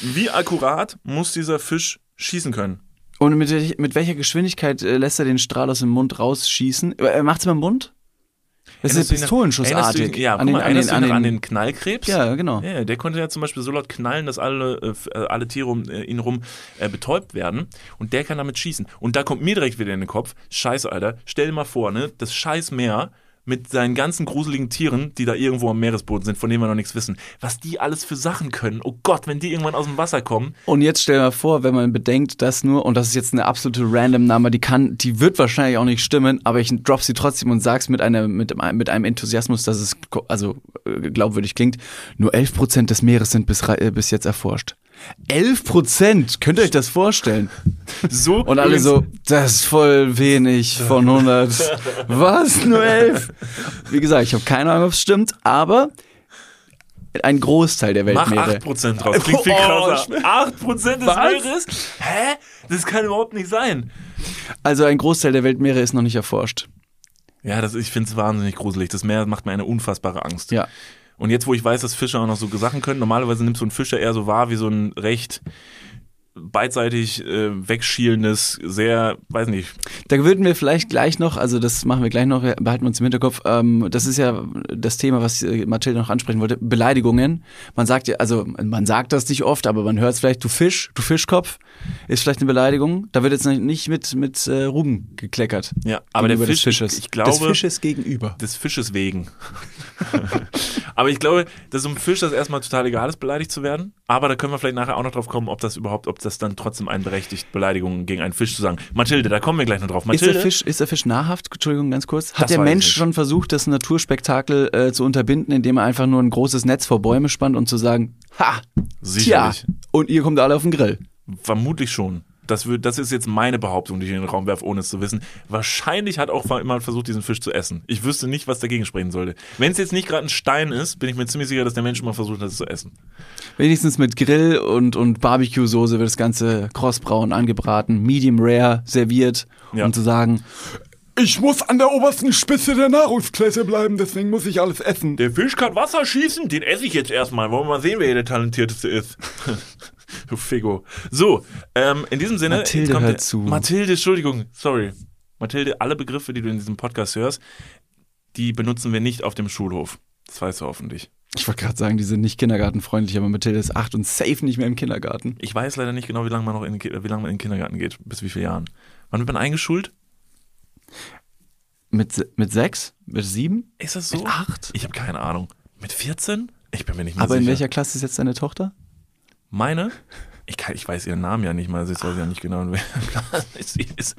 Wie akkurat muss dieser Fisch schießen können? Und mit, mit welcher Geschwindigkeit äh, lässt er den Strahl aus dem Mund rausschießen? Äh, macht's mit dem Mund? Das ist pistolenschussartig. Ja, An an, den- an den- an an den- Knallkrebs? Ja, genau. Ja, der konnte ja zum Beispiel so laut knallen, dass alle, äh, äh, alle Tiere um äh, ihn rum äh, betäubt werden. Und der kann damit schießen. Und da kommt mir direkt wieder in den Kopf, scheiße, Alter, stell dir mal vor, ne, das scheiß Meer mit seinen ganzen gruseligen Tieren, die da irgendwo am Meeresboden sind, von denen wir noch nichts wissen. Was die alles für Sachen können. Oh Gott, wenn die irgendwann aus dem Wasser kommen. Und jetzt stell dir mal vor, wenn man bedenkt, dass nur, und das ist jetzt eine absolute random Nummer, die kann, die wird wahrscheinlich auch nicht stimmen, aber ich drop sie trotzdem und sag's mit einer, mit, einem- mit einem Enthusiasmus, dass es, also, äh, glaubwürdig klingt. Nur 11% des Meeres sind bis, äh, bis jetzt erforscht. 11 Prozent, könnt ihr euch das vorstellen? So und alle so, das ist voll wenig von 100. Was? Nur 11? Wie gesagt, ich habe keine Ahnung, ob es stimmt, aber ein Großteil der Mach Weltmeere. 8% draus. Klingt viel Oh, krasser. 8% des Was? Meeres? Hä? Das kann überhaupt nicht sein. Also ein Großteil der Weltmeere ist noch nicht erforscht. Ja, das, ich finde es wahnsinnig gruselig. Das Meer macht mir eine unfassbare Angst. Ja. Und jetzt, wo ich weiß, dass Fische auch noch so Sachen können, normalerweise nimmst du einen Fischer eher so wahr wie so ein recht beidseitig äh, wegschielendes, sehr, weiß nicht. Da würden wir vielleicht gleich noch, also das machen wir gleich noch, wir behalten wir uns im Hinterkopf, ähm, das ist ja das Thema, was äh, Mathilde noch ansprechen wollte, Beleidigungen. Man sagt ja, also man sagt das nicht oft, aber man hört es vielleicht, du Fisch, du Fischkopf, ist vielleicht eine Beleidigung. Da wird jetzt nicht mit, mit äh, Ruben gekleckert. Ja, aber der Gegenüber des Fisch, Fisches. ich glaube, Des Fisches gegenüber. Des Fisches wegen. [laughs] aber ich glaube, dass so einem Fisch das erstmal total egal ist, beleidigt zu werden. Aber da können wir vielleicht nachher auch noch drauf kommen, ob das überhaupt, ob das dann trotzdem einen berechtigt, Beleidigungen gegen einen Fisch zu sagen. Mathilde, da kommen wir gleich noch drauf. Ist Mathilde, der, Fisch, ist der Fisch nahrhaft? Entschuldigung, ganz kurz. Hat der Mensch schon versucht, das Naturspektakel äh, zu unterbinden, indem er einfach nur ein großes Netz vor Bäume spannt und zu sagen, ha, Sicherlich. tja, und ihr kommt alle auf den Grill. Vermutlich schon. Das, wird, das ist jetzt meine Behauptung, die ich in den Raum werfe, ohne es zu wissen. Wahrscheinlich hat auch jemand versucht, diesen Fisch zu essen. Ich wüsste nicht, was dagegen sprechen sollte. Wenn es jetzt nicht gerade ein Stein ist, bin ich mir ziemlich sicher, dass der Mensch mal versucht hat, es zu essen. Wenigstens mit Grill und, und Barbecue-Soße wird das Ganze krossbraun angebraten, medium rare serviert, um zu sagen, Ich muss an der obersten Spitze der Nahrungskette bleiben, deswegen muss ich alles essen. Der Fisch kann Wasser schießen, den esse ich jetzt erstmal. Wollen wir mal sehen, wer hier der Talentierteste ist. [laughs] du [laughs] Figo. So, ähm, in diesem Sinne. Mathilde hört der, zu. Mathilde, Entschuldigung, sorry. Mathilde, alle Begriffe, die du in diesem Podcast hörst, die benutzen wir nicht auf dem Schulhof. Das weißt du hoffentlich. ich wollte gerade sagen, die sind nicht kindergartenfreundlich, aber Mathilde ist acht und safe nicht mehr im Kindergarten. Ich weiß leider nicht genau, wie lange man noch in, wie lange man in den Kindergarten geht. Bis wie viele Jahren. Wann wird man eingeschult? Mit, mit sechs? Mit sieben? Ist das so? Mit acht? Ich habe keine Ahnung. Mit 14? Ich bin mir nicht mehr Aber sicher. in welcher Klasse ist jetzt deine Tochter? Meine? Ich, kann, ich weiß ihren Namen ja nicht mal, ich weiß ja nicht genau, [laughs] Klasse sie ist.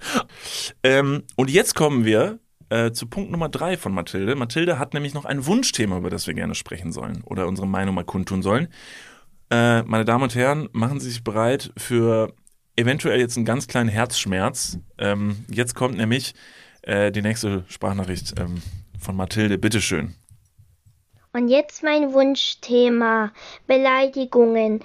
Ähm, und jetzt kommen wir äh, zu Punkt Nummer drei von Mathilde. Mathilde hat nämlich noch ein Wunschthema, über das wir gerne sprechen sollen oder unsere Meinung mal kundtun sollen. Äh, meine Damen und Herren, machen Sie sich bereit für eventuell jetzt einen ganz kleinen Herzschmerz. Ähm, jetzt kommt nämlich äh, die nächste Sprachnachricht ähm, von Mathilde. Bitteschön. Und jetzt mein Wunschthema, Beleidigungen.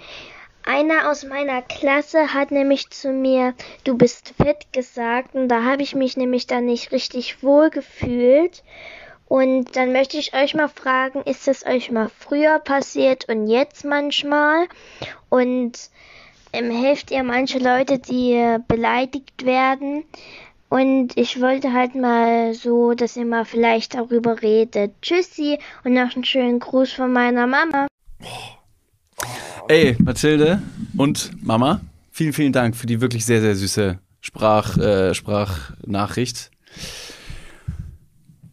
Einer aus meiner Klasse hat nämlich zu mir, du bist fett gesagt und da habe ich mich nämlich dann nicht richtig wohl gefühlt. Und dann möchte ich euch mal fragen, ist es euch mal früher passiert und jetzt manchmal? Und ähm, helft ihr manche Leute, die beleidigt werden? Und ich wollte halt mal so, dass ihr mal vielleicht darüber redet. Tschüssi und noch einen schönen Gruß von meiner Mama. Ey, Mathilde und Mama, vielen, vielen Dank für die wirklich sehr, sehr süße Sprach, äh, Sprachnachricht.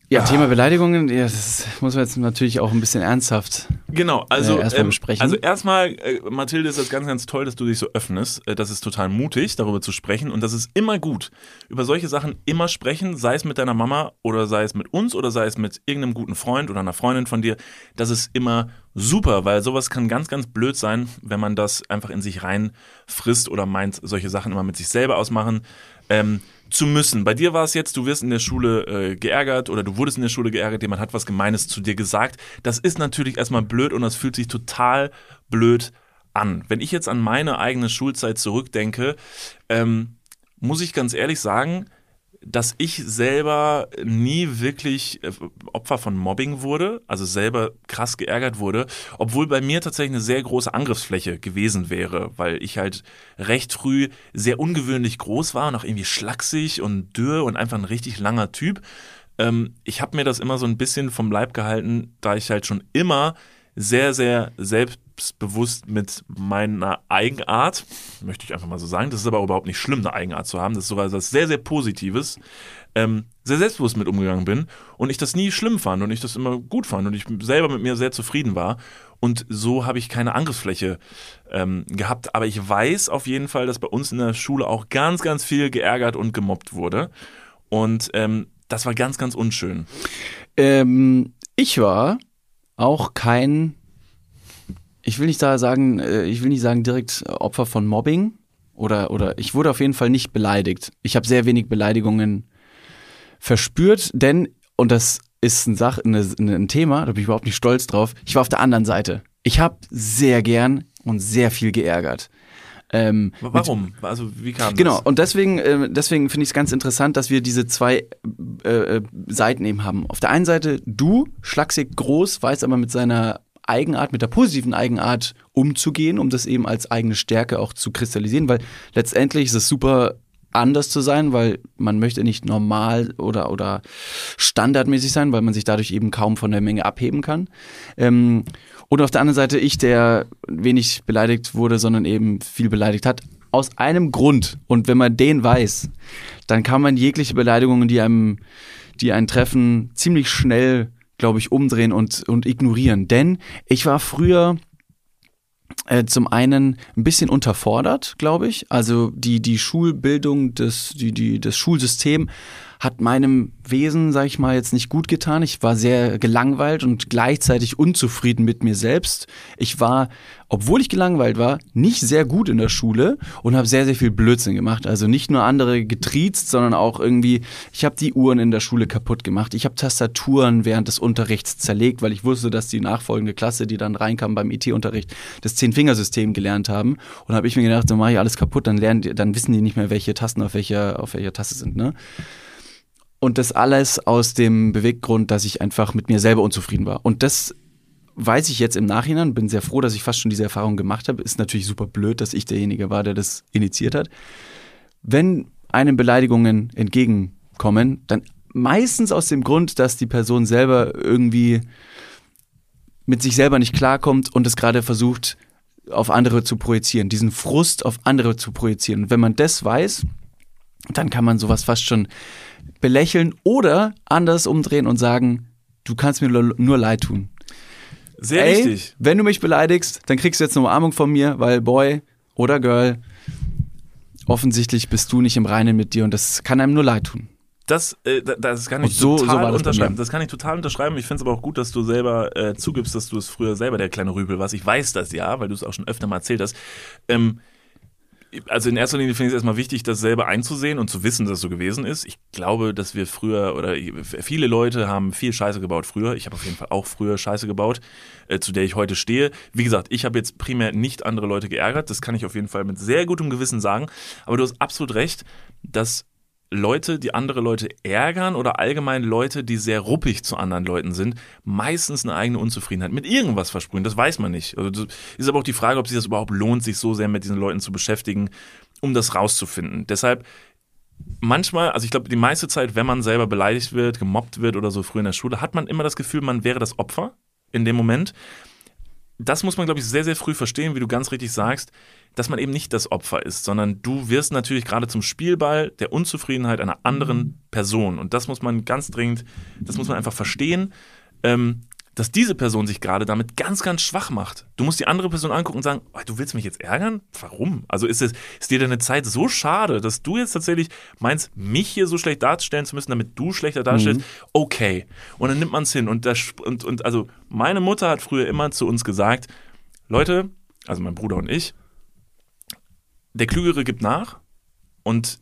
Ja, Thema Beleidigungen, ja, das muss man jetzt natürlich auch ein bisschen ernsthaft Genau, also äh, erstmal ähm, besprechen. Also erstmal, äh, Mathilde, ist das ganz, ganz toll, dass du dich so öffnest. Äh, das ist total mutig, darüber zu sprechen. Und das ist immer gut. Über solche Sachen immer sprechen, sei es mit deiner Mama oder sei es mit uns oder sei es mit irgendeinem guten Freund oder einer Freundin von dir. Das ist immer super, weil sowas kann ganz, ganz blöd sein, wenn man das einfach in sich reinfrisst oder meint, solche Sachen immer mit sich selber ausmachen. Ähm, zu müssen. Bei dir war es jetzt, du wirst in der Schule äh, geärgert oder du wurdest in der Schule geärgert, jemand hat was Gemeines zu dir gesagt. Das ist natürlich erstmal blöd und das fühlt sich total blöd an. Wenn ich jetzt an meine eigene Schulzeit zurückdenke, ähm, muss ich ganz ehrlich sagen, dass ich selber nie wirklich äh, Opfer von Mobbing wurde, also selber krass geärgert wurde, obwohl bei mir tatsächlich eine sehr große Angriffsfläche gewesen wäre, weil ich halt recht früh sehr ungewöhnlich groß war und auch irgendwie schlaksig und dürr und einfach ein richtig langer Typ. ähm, ich habe mir das immer so ein bisschen vom Leib gehalten, da ich halt schon immer sehr, sehr selbstbewusst mit meiner Eigenart, möchte ich einfach mal so sagen, das ist aber überhaupt nicht schlimm, eine Eigenart zu haben, das ist sogar was sehr, sehr Positives, ähm, sehr selbstbewusst mit umgegangen bin und ich das nie schlimm fand und ich das immer gut fand und ich selber mit mir sehr zufrieden war. Und so habe ich keine Angriffsfläche ähm, gehabt. Aber ich weiß auf jeden Fall, dass bei uns in der Schule auch ganz, ganz viel geärgert und gemobbt wurde. Und ähm, das war ganz, ganz unschön. Ähm, ich war auch kein, ich will nicht da sagen, äh, ich will nicht sagen direkt Opfer von Mobbing oder oder ich wurde auf jeden Fall nicht beleidigt. Ich habe sehr wenig Beleidigungen verspürt, denn und das ist ein, Sach, eine, ein Thema, da bin ich überhaupt nicht stolz drauf. Ich war auf der anderen Seite. Ich habe sehr gern und sehr viel geärgert. Ähm, Warum? Also wie kam das? Genau, und deswegen, äh, deswegen finde ich es ganz interessant, dass wir diese zwei äh, äh, Seiten eben haben. Auf der einen Seite du, schlaksig groß, weiß aber mit seiner Eigenart, mit der positiven Eigenart umzugehen, um das eben als eigene Stärke auch zu kristallisieren, weil letztendlich ist es super anders zu sein, weil man möchte nicht normal oder, oder standardmäßig sein, weil man sich dadurch eben kaum von der Menge abheben kann. Ähm, und auf der anderen Seite ich, der wenig beleidigt wurde, sondern eben viel beleidigt hat. Aus einem Grund. Und wenn man den weiß, dann kann man jegliche Beleidigungen, die einem, die einen treffen, ziemlich schnell, glaube ich, umdrehen und, und ignorieren. Denn ich war früher äh, zum einen ein bisschen unterfordert, glaube ich. Also die, die Schulbildung, des, die, die, das Schulsystem hat meinem Wesen, sage ich mal, jetzt nicht gut getan. Ich war sehr gelangweilt und gleichzeitig unzufrieden mit mir selbst. Ich war, obwohl ich gelangweilt war, nicht sehr gut in der Schule und habe sehr, sehr viel Blödsinn gemacht. Also nicht nur andere getriezt, sondern auch irgendwie, ich habe die Uhren in der Schule kaputt gemacht. Ich habe Tastaturen während des Unterrichts zerlegt, weil ich wusste, dass die nachfolgende Klasse, die dann reinkam beim IT-Unterricht, das Zehn-Fingersystem gelernt haben. Und habe ich mir gedacht, dann mache ich alles kaputt, dann lernen die, dann wissen die nicht mehr, welche Tasten auf welcher, auf welcher Taste sind. Ne? Und das alles aus dem Beweggrund, dass ich einfach mit mir selber unzufrieden war. Und das weiß ich jetzt im Nachhinein, bin sehr froh, dass ich fast schon diese Erfahrung gemacht habe. Ist natürlich super blöd, dass ich derjenige war, der das initiiert hat. Wenn einem Beleidigungen entgegenkommen, dann meistens aus dem Grund, dass die Person selber irgendwie mit sich selber nicht klarkommt und es gerade versucht, auf andere zu projizieren, diesen Frust auf andere zu projizieren. Und wenn man das weiß, dann kann man sowas fast schon belächeln oder anders umdrehen und sagen, du kannst mir nur leid tun. Sehr Ey, wichtig. Wenn du mich beleidigst, dann kriegst du jetzt eine Umarmung von mir, weil Boy oder Girl, offensichtlich bist du nicht im Reinen mit dir und das kann einem nur leid tun. Das, äh, das kann ich so- so total war das unterschreiben. Das kann ich total unterschreiben. Ich finde es aber auch gut, dass du selber äh, zugibst, dass du es früher selber der kleine Rüpel warst. Ich weiß das ja, weil du es auch schon öfter mal erzählt hast. Ähm, also in erster Linie finde ich es erstmal wichtig, das selber einzusehen und zu wissen, dass es so gewesen ist. Ich glaube, dass wir früher oder viele Leute haben viel Scheiße gebaut früher. Ich habe auf jeden Fall auch früher Scheiße gebaut, äh, zu der ich heute stehe. Wie gesagt, ich habe jetzt primär nicht andere Leute geärgert. Das kann ich auf jeden Fall mit sehr gutem Gewissen sagen. Aber du hast absolut recht, dass Leute, die andere Leute ärgern oder allgemein Leute, die sehr ruppig zu anderen Leuten sind, meistens eine eigene Unzufriedenheit mit irgendwas versprühen. Das weiß man nicht. Also ist aber auch die Frage, ob sich das überhaupt lohnt, sich so sehr mit diesen Leuten zu beschäftigen, um das rauszufinden. Deshalb manchmal, also ich glaube, die meiste Zeit, wenn man selber beleidigt wird, gemobbt wird oder so früher in der Schule, hat man immer das Gefühl, man wäre das Opfer in dem Moment. Das muss man, glaube ich, sehr, sehr früh verstehen, wie du ganz richtig sagst, dass man eben nicht das Opfer ist, sondern du wirst natürlich gerade zum Spielball der Unzufriedenheit einer anderen Person. Und das muss man ganz dringend, das muss man einfach verstehen, ähm, dass diese Person sich gerade damit ganz, ganz schwach macht. Du musst die andere Person angucken und sagen, oh, du willst mich jetzt ärgern? Warum? Also ist, es, ist dir deine Zeit so schade, dass du jetzt tatsächlich meinst, mich hier so schlecht darstellen zu müssen, damit du schlechter darstellst? Mhm. Okay. Und dann nimmt man es hin. Und, das, und, und also meine Mutter hat früher immer zu uns gesagt, Leute, also mein Bruder und ich, der Klügere gibt nach und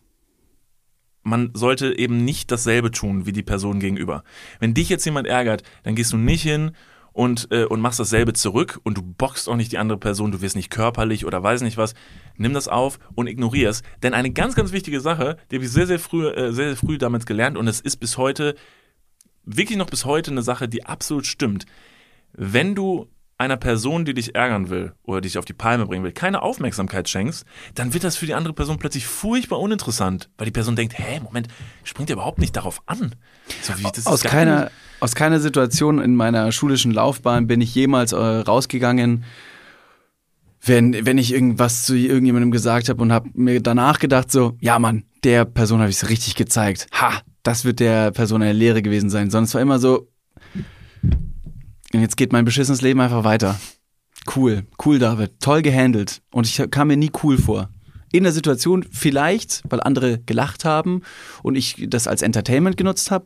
man sollte eben nicht dasselbe tun wie die Person gegenüber. Wenn dich jetzt jemand ärgert, dann gehst du nicht hin und, äh, und machst dasselbe zurück und du boxst auch nicht die andere Person, du wirst nicht körperlich oder weiß nicht was. Nimm das auf und ignorier es. Denn eine ganz, ganz wichtige Sache, die habe ich sehr, sehr früh, äh, sehr, sehr früh damals gelernt und es ist bis heute, wirklich noch bis heute eine Sache, die absolut stimmt. Wenn du einer Person, die dich ärgern will oder dich auf die Palme bringen will, keine Aufmerksamkeit schenkst, dann wird das für die andere Person plötzlich furchtbar uninteressant, weil die Person denkt, hä, Moment, springt ihr überhaupt nicht darauf an? So wie, das Aus keiner, aus keiner Situation in meiner schulischen Laufbahn bin ich jemals äh, rausgegangen, wenn, wenn ich irgendwas zu irgendjemandem gesagt habe und habe mir danach gedacht, so, ja Mann, der Person habe ich es richtig gezeigt. Ha, das wird der Person eine Lehre gewesen sein. Sondern es war immer so, und jetzt geht mein beschissenes Leben einfach weiter. Cool, cool, David, toll gehandelt. Und ich kam mir nie cool vor. In der Situation vielleicht, weil andere gelacht haben und ich das als Entertainment genutzt habe.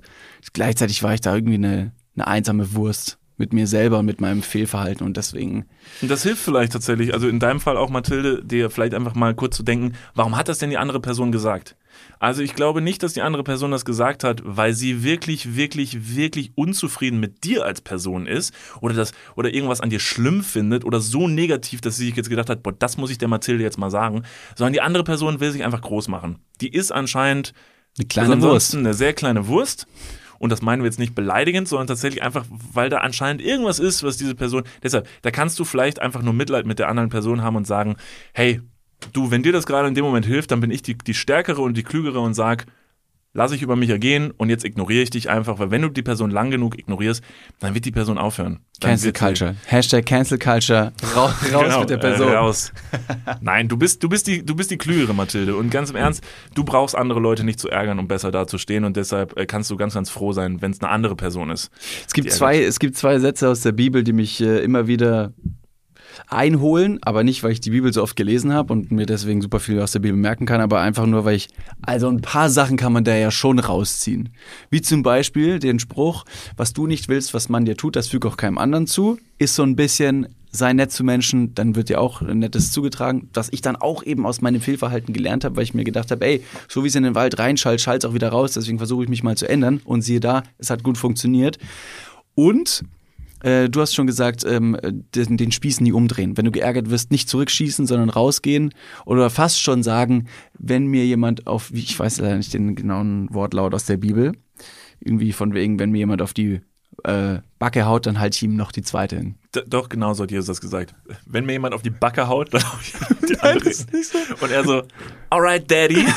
Gleichzeitig war ich da irgendwie eine, eine einsame Wurst mit mir selber mit meinem Fehlverhalten und deswegen. Und das hilft vielleicht tatsächlich, also in deinem Fall auch Mathilde, dir vielleicht einfach mal kurz zu denken, warum hat das denn die andere Person gesagt? Also ich glaube nicht, dass die andere Person das gesagt hat, weil sie wirklich, wirklich, wirklich unzufrieden mit dir als Person ist oder das oder irgendwas an dir schlimm findet oder so negativ, dass sie sich jetzt gedacht hat, boah, das muss ich der Mathilde jetzt mal sagen, sondern die andere Person will sich einfach groß machen. Die ist anscheinend eine kleine ansonsten eine sehr kleine Wurst. Und das meinen wir jetzt nicht beleidigend, sondern tatsächlich einfach, weil da anscheinend irgendwas ist, was diese Person. Deshalb, da kannst du vielleicht einfach nur Mitleid mit der anderen Person haben und sagen, hey, du, wenn dir das gerade in dem Moment hilft, dann bin ich die, die Stärkere und die Klügere und sag, lass ich über mich ergehen und jetzt ignoriere ich dich einfach, weil wenn du die Person lang genug ignorierst, dann wird die Person aufhören. Dann Cancel Culture. Hashtag Cancel Culture. Raus, [laughs] raus Genau, mit der Person. Äh, raus. [laughs] Nein, du bist, du, bist die, du bist die Klügere, Mathilde. Und ganz im Ernst, du brauchst andere Leute nicht zu ärgern, um besser dazustehen. Und deshalb äh, kannst du ganz, ganz froh sein, wenn es eine andere Person ist. Es gibt zwei, es gibt zwei Sätze aus der Bibel, die mich äh, immer wieder einholen, aber nicht, weil ich die Bibel so oft gelesen habe und mir deswegen super viel aus der Bibel merken kann, aber einfach nur, weil ich, also ein paar Sachen kann man da ja schon rausziehen. Wie zum Beispiel den Spruch, was du nicht willst, was man dir tut, das füge auch keinem anderen zu, ist so ein bisschen, sei nett zu Menschen, dann wird dir auch Nettes zugetragen, was ich dann auch eben aus meinem Fehlverhalten gelernt habe, weil ich mir gedacht habe, ey, so wie es in den Wald reinschallt, schallt es auch wieder raus, deswegen versuche ich mich mal zu ändern und siehe da, es hat gut funktioniert. Und äh, du hast schon gesagt, ähm, den, den Spieß nie umdrehen. Wenn du geärgert wirst, nicht zurückschießen, sondern rausgehen oder fast schon sagen, wenn mir jemand auf, wie ich weiß leider nicht den genauen Wortlaut aus der Bibel, irgendwie von wegen, wenn mir jemand auf die äh, Backe haut, dann halte ich ihm noch die zweite hin. D doch, genau so hat Jesus das gesagt. Wenn mir jemand auf die Backe haut, dann hau ich die [laughs] andere. Und er so, alright, Daddy. [laughs]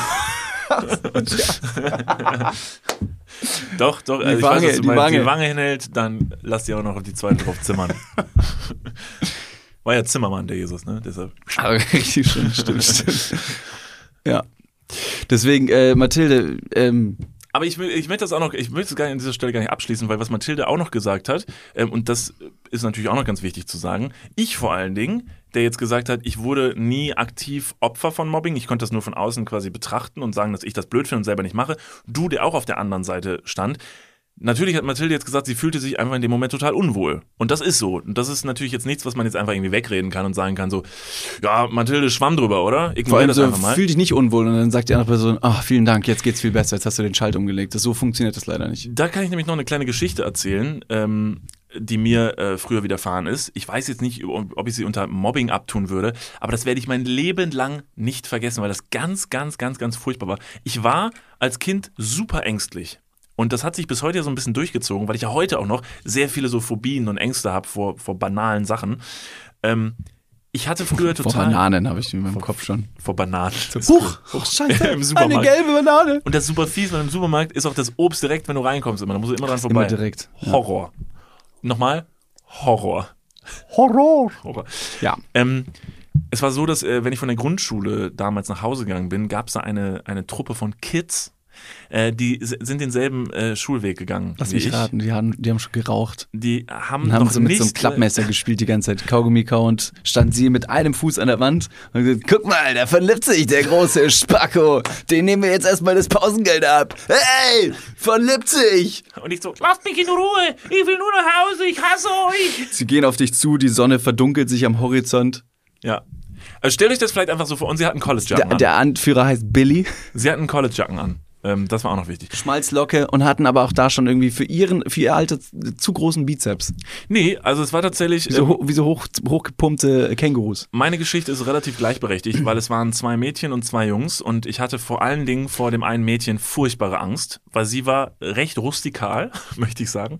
[laughs] [laughs] doch, doch, Die also ich Wange, weiß, die. Wange. die Wange hinhält, dann lass die auch noch auf die zweite drauf zimmern. [laughs] War ja Zimmermann, der Jesus, ne? Deshalb. Aber richtig schön, stimmt, stimmt. Ja. Deswegen, äh, Mathilde, ähm, Aber ich, ich möchte das auch noch, ich möchte es gar nicht an dieser Stelle gar nicht abschließen, weil was Mathilde auch noch gesagt hat, ähm, und das ist natürlich auch noch ganz wichtig zu sagen, ich vor allen Dingen, der jetzt gesagt hat, ich wurde nie aktiv Opfer von Mobbing, ich konnte das nur von außen quasi betrachten und sagen, dass ich das blöd finde und selber nicht mache. Du, der auch auf der anderen Seite stand, Natürlich hat Mathilde jetzt gesagt, sie fühlte sich einfach in dem Moment total unwohl. Und das ist so. Und das ist natürlich jetzt nichts, was man jetzt einfach irgendwie wegreden kann und sagen kann, so, ja, Mathilde schwamm drüber, oder? vor Ignoriere allem das so, einfach mal. fühl dich nicht unwohl und dann sagt die andere Person, ach, vielen Dank, jetzt geht's viel besser, jetzt hast du den Schalt umgelegt. Das, so funktioniert das leider nicht. Da kann ich nämlich noch eine kleine Geschichte erzählen, ähm, die mir äh, früher widerfahren ist. Ich weiß jetzt nicht, ob ich sie unter Mobbing abtun würde, aber das werde ich mein Leben lang nicht vergessen, weil das ganz, ganz, ganz, ganz furchtbar war. Ich war als Kind super ängstlich. Und das hat sich bis heute ja so ein bisschen durchgezogen, weil ich ja heute auch noch sehr viele so Phobien und Ängste habe vor, vor banalen Sachen. Ähm, ich hatte früher Vor total. Bananen habe ich in meinem Kopf schon. Vor Bananen. Huch, huch, [laughs] scheiße, Im Supermarkt. eine gelbe Banane. Und das super fies, weil im Supermarkt ist auch das Obst direkt, wenn du reinkommst. Immer. Da musst du immer dran vorbei. Immer direkt, ja. Horror. Nochmal? Horror. Horror. Horror. Ja. Ähm, es war so, dass äh, wenn ich von der Grundschule damals nach Hause gegangen bin, gab es da eine, eine Truppe von Kids, äh, die sind denselben äh, Schulweg gegangen. Lass mich ich. raten, die haben, die haben schon geraucht. Die haben, Und haben noch so mit nicht, so einem Klappmesser gespielt die ganze Zeit, Kaugummi und stand sie mit einem Fuß an der Wand und gesagt, guck mal, der verliebt sich, der große Spacko. Den nehmen wir jetzt erstmal das Pausengeld ab. Hey, verliebt sich. Und ich so, lasst mich in Ruhe, ich will nur nach Hause, ich hasse euch. Sie gehen auf dich zu, die Sonne verdunkelt sich am Horizont. Ja. Also stellt euch das vielleicht einfach so vor. Und sie hatten College-Jacken Der, an. der Anführer heißt Billy. Sie hatten College-Jacken an. Ähm, das war auch noch wichtig. Schmalzlocke und hatten aber auch da schon irgendwie für ihren, für ihr Alter zu großen Bizeps. Nee, also es war tatsächlich. Wie so, ähm, ho- wie so hoch, hochgepumpte Kängurus. Meine Geschichte ist relativ gleichberechtigt, weil es waren zwei Mädchen und zwei Jungs und ich hatte vor allen Dingen vor dem einen Mädchen furchtbare Angst, weil sie war recht rustikal, [laughs] möchte ich sagen.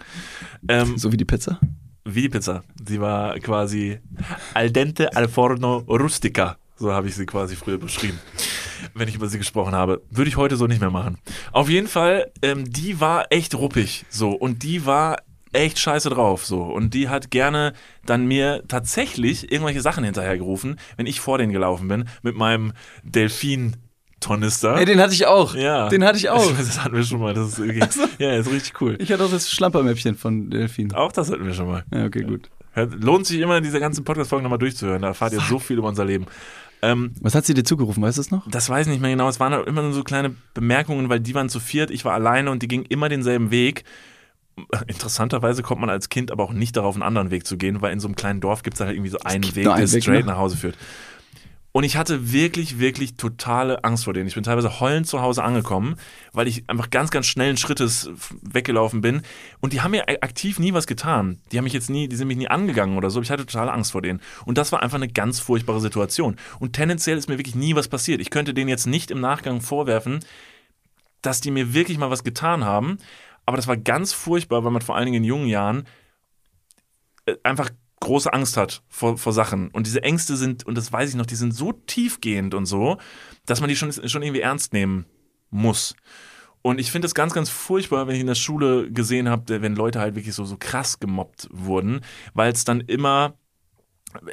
Ähm, So wie die Pizza? wie die Pizza. Sie war quasi al dente al forno rustica. So habe ich sie quasi früher beschrieben, wenn ich über sie gesprochen habe. Würde ich heute so nicht mehr machen. Auf jeden Fall, ähm, die war echt ruppig. So. Und die war echt scheiße drauf. So. Und die hat gerne dann mir tatsächlich irgendwelche Sachen hinterhergerufen, wenn ich vor denen gelaufen bin, mit meinem Delfin. Tornister. Ey, den hatte ich auch. Ja. Den hatte ich auch. [laughs] Das hatten wir schon mal. Das ist, irgendwie, so. Ja, ist richtig cool. Ich hatte auch das Schlampermäppchen von Delfin. Auch das hatten wir schon mal. Ja, okay, gut. Lohnt sich immer, diese ganzen Podcast-Folgen nochmal durchzuhören. Da erfahrt ihr so viel über unser Leben. Ähm, Was hat sie dir zugerufen, weißt du es noch? Das weiß ich nicht mehr genau. Es waren immer nur so kleine Bemerkungen, weil die waren zu viert, ich war alleine und die gingen immer denselben Weg. Interessanterweise kommt man als Kind aber auch nicht darauf, einen anderen Weg zu gehen, weil in so einem kleinen Dorf gibt es halt irgendwie so einen Weg, nur einen der Weg, straight ne? nach Hause führt. Und ich hatte wirklich, wirklich totale Angst vor denen. Ich bin teilweise heulend zu Hause angekommen, weil ich einfach ganz, ganz schnellen Schrittes weggelaufen bin. Und die haben mir aktiv nie was getan. Die haben mich jetzt nie, die sind mich nie angegangen oder so. Ich hatte totale Angst vor denen. Und das war einfach eine ganz furchtbare Situation. Und tendenziell ist mir wirklich nie was passiert. Ich könnte denen jetzt nicht im Nachgang vorwerfen, dass die mir wirklich mal was getan haben. Aber das war ganz furchtbar, weil man vor allen Dingen in jungen Jahren äh, einfach große Angst hat vor, vor Sachen. Und diese Ängste sind, und das weiß ich noch, die sind so tiefgehend und so, dass man die schon, schon irgendwie ernst nehmen muss. Und ich finde es ganz, ganz furchtbar, wenn ich in der Schule gesehen habe, wenn Leute halt wirklich so, so krass gemobbt wurden, weil es dann immer,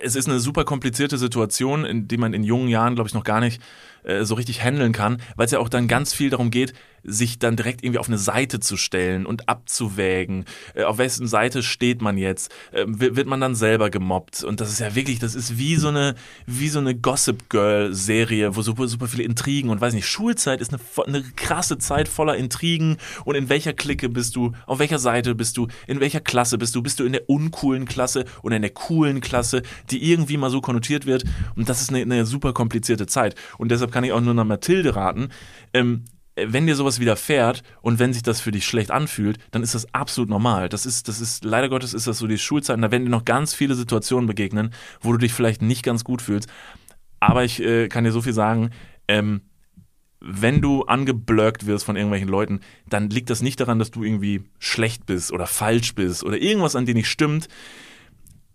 es ist eine super komplizierte Situation, in die man in jungen Jahren, glaube ich, noch gar nicht äh, so richtig handeln kann, weil es ja auch dann ganz viel darum geht, sich dann direkt irgendwie auf eine Seite zu stellen und abzuwägen, äh, auf wessen Seite steht man jetzt, äh, wird, man dann selber gemobbt? Und das ist ja wirklich, das ist wie so eine, wie so eine Gossip Girl Serie, wo super, super viele Intrigen und weiß nicht, Schulzeit ist eine, eine krasse Zeit voller Intrigen. Und in welcher Clique bist du, auf welcher Seite bist du, in welcher Klasse bist du, bist du in der uncoolen Klasse oder in der coolen Klasse, die irgendwie mal so konnotiert wird? Und das ist eine, eine super komplizierte Zeit. Und deshalb kann ich auch nur nach Mathilde raten, ähm, wenn dir sowas widerfährt und wenn sich das für dich schlecht anfühlt, dann ist das absolut normal. Das ist, das ist, leider Gottes ist das so die Schulzeit und da werden dir noch ganz viele Situationen begegnen, wo du dich vielleicht nicht ganz gut fühlst. Aber ich äh, kann dir so viel sagen, ähm, wenn du angeblöckt wirst von irgendwelchen Leuten, dann liegt das nicht daran, dass du irgendwie schlecht bist oder falsch bist oder irgendwas an dir nicht stimmt,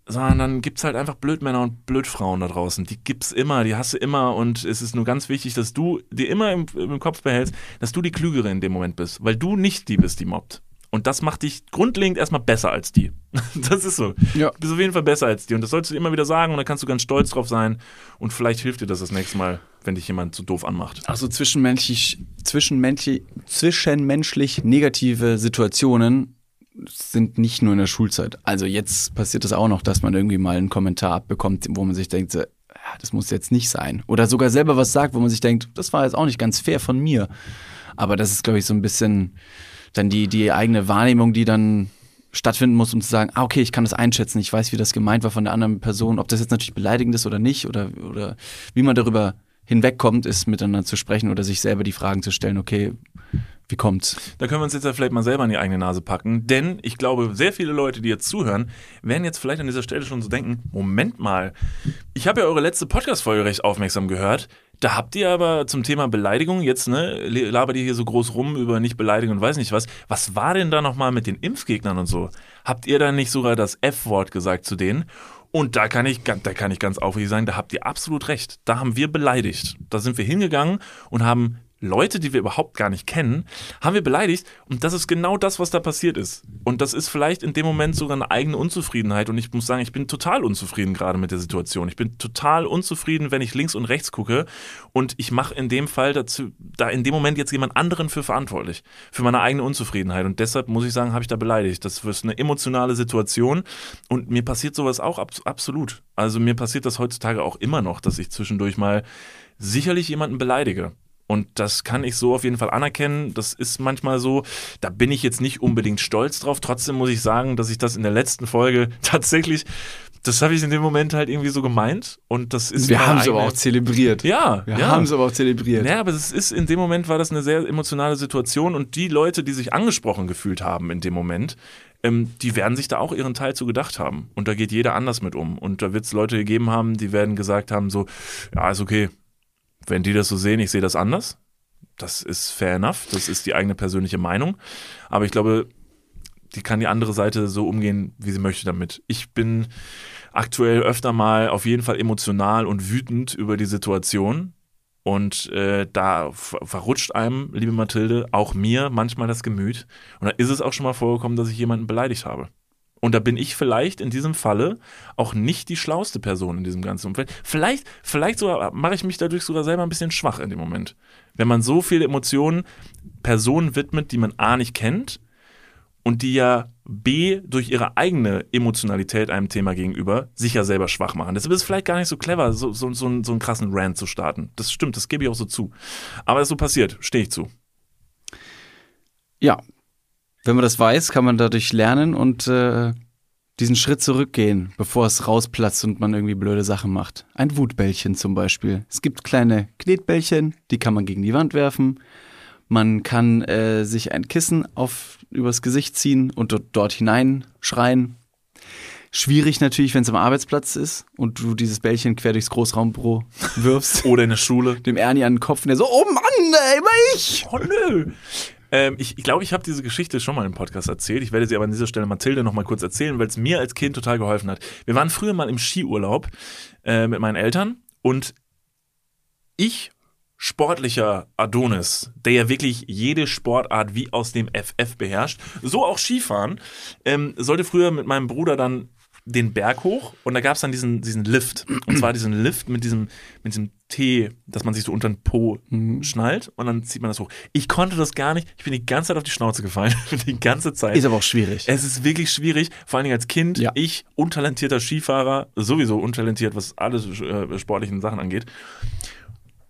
sondern dann gibt's halt einfach Blödmänner und Blödfrauen da draußen. Die gibt's immer, die hast du immer und es ist nur ganz wichtig, dass du dir immer im, im Kopf behältst, dass du die Klügere in dem Moment bist, weil du nicht die bist, die mobbt. Und das macht dich grundlegend erstmal besser als die. [laughs] Das ist so. Ja. Du bist auf jeden Fall besser als die. Und das sollst du immer wieder sagen und da kannst du ganz stolz drauf sein. Und vielleicht hilft dir das das nächste Mal, wenn dich jemand zu doof anmacht. Also zwischenmenschlich, zwischenmenschlich, zwischenmenschlich negative Situationen sind nicht nur in der Schulzeit. Also jetzt passiert es auch noch, dass man irgendwie mal einen Kommentar abbekommt, wo man sich denkt, das muss jetzt nicht sein. Oder sogar selber was sagt, wo man sich denkt, das war jetzt auch nicht ganz fair von mir. Aber das ist, glaube ich, so ein bisschen dann die, die eigene Wahrnehmung, die dann stattfinden muss, um zu sagen, ah, okay, ich kann das einschätzen, ich weiß, wie das gemeint war von der anderen Person, ob das jetzt natürlich beleidigend ist oder nicht, oder, oder wie man darüber hinwegkommt, ist miteinander zu sprechen oder sich selber die Fragen zu stellen, okay, wie kommt's? Da können wir uns jetzt ja vielleicht mal selber an die eigene Nase packen, denn ich glaube, sehr viele Leute, die jetzt zuhören, werden jetzt vielleicht an dieser Stelle schon so denken, Moment mal, ich habe ja eure letzte Podcast-Folge recht aufmerksam gehört, da habt ihr aber zum Thema Beleidigung jetzt, ne, labert ihr hier so groß rum über nicht beleidigen und weiß nicht was. Was war denn da nochmal mit den Impfgegnern und so? Habt ihr da nicht sogar das F-Wort gesagt zu denen? Und da kann ich, da kann ich ganz aufrichtig sagen, da habt ihr absolut recht. Da haben wir beleidigt. Da sind wir hingegangen und haben Leute, die wir überhaupt gar nicht kennen, haben wir beleidigt. Und das ist genau das, was da passiert ist. Und das ist vielleicht in dem Moment sogar eine eigene Unzufriedenheit. Und ich muss sagen, ich bin total unzufrieden gerade mit der Situation. Ich bin total unzufrieden, wenn ich links und rechts gucke. Und ich mache in dem Fall dazu, da in dem Moment jetzt jemand anderen für verantwortlich. Für meine eigene Unzufriedenheit. Und deshalb muss ich sagen, habe ich da beleidigt. Das ist eine emotionale Situation. Und mir passiert sowas auch ab, absolut. Also mir passiert das heutzutage auch immer noch, dass ich zwischendurch mal sicherlich jemanden beleidige. Und das kann ich so auf jeden Fall anerkennen. Das ist manchmal so. Da bin ich jetzt nicht unbedingt stolz drauf. Trotzdem muss ich sagen, dass ich das in der letzten Folge [laughs] tatsächlich, das habe ich in dem Moment halt irgendwie so gemeint. Und das ist. Wir haben es aber auch zelebriert. Ja, Wir ja. haben es aber auch zelebriert. Ja, aber es ist in dem Moment war das eine sehr emotionale Situation und die Leute, die sich angesprochen gefühlt haben in dem Moment, ähm, die werden sich da auch ihren Teil zu gedacht haben. Und da geht jeder anders mit um. Und da wird es Leute gegeben haben, die werden gesagt haben so, ja, ist okay. Wenn die das so sehen, ich sehe das anders. Das ist fair enough. Das ist die eigene persönliche Meinung. Aber ich glaube, die kann die andere Seite so umgehen, wie sie möchte damit. Ich bin aktuell öfter mal auf jeden Fall emotional und wütend über die Situation. Und äh, da ver- verrutscht einem, liebe Mathilde, auch mir manchmal das Gemüt. Und da ist es auch schon mal vorgekommen, dass ich jemanden beleidigt habe. Und da bin ich vielleicht in diesem Falle auch nicht die schlauste Person in diesem ganzen Umfeld. Vielleicht, vielleicht sogar mache ich mich dadurch sogar selber ein bisschen schwach in dem Moment. Wenn man so viele Emotionen Personen widmet, die man A nicht kennt und die ja B durch ihre eigene Emotionalität einem Thema gegenüber sich ja selber schwach machen. Deshalb ist es vielleicht gar nicht so clever, so, so, so, einen- so einen krassen Rant zu starten. Das stimmt, das gebe ich auch so zu. Aber es ist so passiert, stehe ich zu. Ja. Wenn man das weiß, kann man dadurch lernen und äh, diesen Schritt zurückgehen, bevor es rausplatzt und man irgendwie blöde Sachen macht. Ein Wutbällchen zum Beispiel. Es gibt kleine Knetbällchen, die kann man gegen die Wand werfen. Man kann äh, sich ein Kissen auf, übers Gesicht ziehen und dort, dort hineinschreien. Schwierig natürlich, wenn es am Arbeitsplatz ist und du dieses Bällchen quer durchs Großraumbüro [laughs] wirfst. Oder in der Schule. Dem Ernie an den Kopf und der so, oh Mann, ey, immer ich! Oh nö. Ähm, ich ich glaube, ich habe diese Geschichte schon mal im Podcast erzählt. Ich werde sie aber an dieser Stelle Mathilde noch mal kurz erzählen, weil es mir als Kind total geholfen hat. Wir waren früher mal im Skiurlaub äh, mit meinen Eltern und ich, sportlicher Adonis, der ja wirklich jede Sportart wie aus dem FF beherrscht, so auch Skifahren, ähm, sollte früher mit meinem Bruder dann den Berg hoch und da gab es dann diesen, diesen Lift. Und zwar diesen Lift mit diesem, mit diesem T, dass man sich so unter den Po schnallt und dann zieht man das hoch. Ich konnte das gar nicht. Ich bin die ganze Zeit auf die Schnauze gefallen. [laughs] die ganze Zeit. Ist aber auch schwierig. Es ist wirklich schwierig, vor allen Dingen als Kind. Ich, untalentierter Skifahrer, sowieso untalentiert, was alle äh, sportlichen Sachen angeht.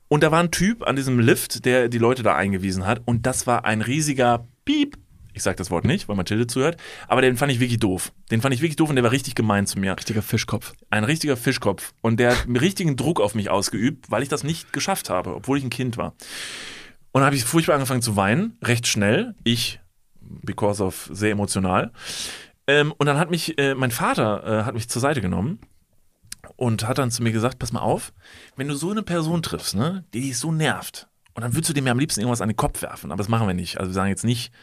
Und da war ein Typ an diesem Lift, der die Leute da eingewiesen hat. Und das war ein riesiger Piep. Ich sag das Wort nicht, weil Mathilde zuhört. Aber den fand ich wirklich doof. Den fand ich wirklich doof und der war richtig gemein zu mir. Richtiger Fischkopf. Ein richtiger Fischkopf. Und der hat einen richtigen Druck auf mich ausgeübt, weil ich das nicht geschafft habe, obwohl ich ein Kind war. Und dann habe ich furchtbar angefangen zu weinen, recht schnell. Ich, because of sehr emotional. Ähm, und dann hat mich äh, mein Vater äh, hat mich zur Seite genommen und hat dann zu mir gesagt, pass mal auf, wenn du so eine Person triffst, ne, die dich so nervt, und dann würdest du dem ja am liebsten irgendwas an den Kopf werfen, aber das machen wir nicht. Also wir sagen jetzt nicht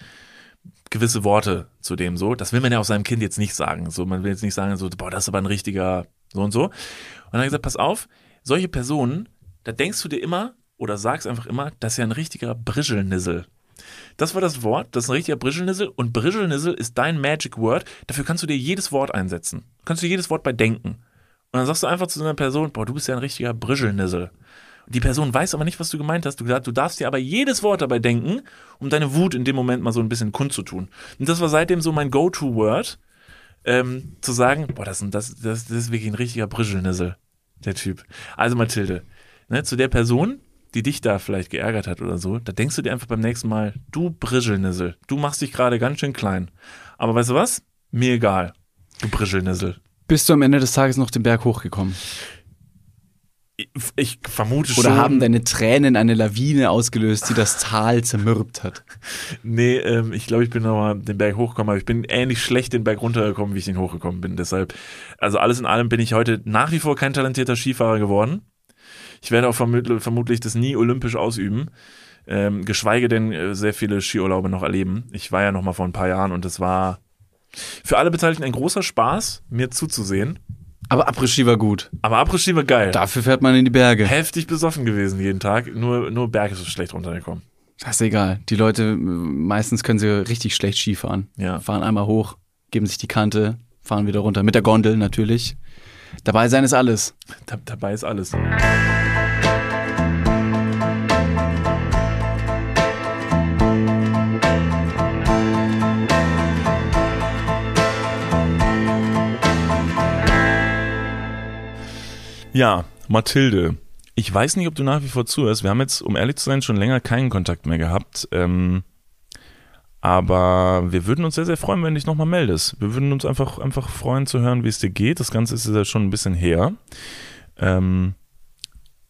gewisse Worte zu dem so. Das will man ja auch seinem Kind jetzt nicht sagen. So, man will jetzt nicht sagen, so, boah, das ist aber ein richtiger so und so. Und dann hat er gesagt, pass auf, solche Personen, da denkst du dir immer oder sagst einfach immer, das ist ja ein richtiger Brischelnissel. Das war das Wort, das ist ein richtiger Brischelnissel und Brischelnissel ist dein Magic Word. Dafür kannst du dir jedes Wort einsetzen. Du kannst dir jedes Wort bei denken. Und dann sagst du einfach zu einer Person, boah, du bist ja ein richtiger Brischelnissel. Die Person weiß aber nicht, was du gemeint hast. Du, du darfst dir aber jedes Wort dabei denken, um deine Wut in dem Moment mal so ein bisschen kundzutun. Und das war seitdem so mein Go-To-Word, ähm, zu sagen, boah, das, das, das, das ist wirklich ein richtiger Brischelnissel, der Typ. Also Mathilde, ne, zu der Person, die dich da vielleicht geärgert hat oder so, da denkst du dir einfach beim nächsten Mal, du Brischelnissel, du machst dich gerade ganz schön klein. Aber weißt du was? Mir egal, du Brischelnissel. Bist du am Ende des Tages noch den Berg hochgekommen? Ich, vermute schon. Oder haben deine Tränen eine Lawine ausgelöst, die das Tal zermürbt hat? Nee, ähm, ich glaube, ich bin nochmal den Berg hochgekommen, aber ich bin ähnlich schlecht den Berg runtergekommen, wie ich den hochgekommen bin. Deshalb, also alles in allem bin ich heute nach wie vor kein talentierter Skifahrer geworden. Ich werde auch vermut vermutlich das nie olympisch ausüben. Ähm, geschweige denn äh, sehr viele Skiurlaube noch erleben. Ich war ja noch mal vor ein paar Jahren und es war für alle Beteiligten ein großer Spaß, mir zuzusehen. Aber Après-Ski war gut. Aber Après-Ski war geil. Dafür fährt man in die Berge. Heftig besoffen gewesen jeden Tag. Nur, nur Berg ist schlecht runtergekommen. Das ist egal. Die Leute, meistens können sie richtig schlecht Ski fahren. Ja. Fahren einmal hoch, geben sich die Kante, fahren wieder runter. Mit der Gondel natürlich. Dabei sein ist alles. Da, dabei ist alles. Ja, Mathilde. Ich weiß nicht, ob du nach wie vor zuhörst. Wir haben jetzt, um ehrlich zu sein, schon länger keinen Kontakt mehr gehabt. Ähm, aber wir würden uns sehr, sehr freuen, wenn du dich nochmal meldest. Wir würden uns einfach, einfach freuen zu hören, wie es dir geht. Das Ganze ist ja schon ein bisschen her. Ähm,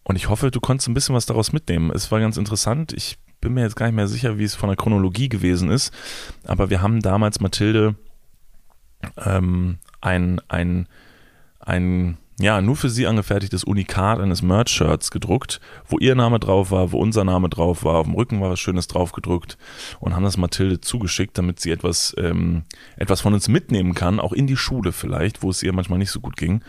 und ich hoffe, du konntest ein bisschen was daraus mitnehmen. Es war ganz interessant. Ich bin mir jetzt gar nicht mehr sicher, wie es von der Chronologie gewesen ist. Aber wir haben damals Mathilde ähm, ein, ein ein ja, nur für sie angefertigtes Unikat eines Merch-Shirts gedruckt, wo ihr Name drauf war, wo unser Name drauf war, auf dem Rücken war was Schönes drauf gedruckt und haben das Mathilde zugeschickt, damit sie etwas, ähm, etwas von uns mitnehmen kann, auch in die Schule vielleicht, wo es ihr manchmal nicht so gut ging.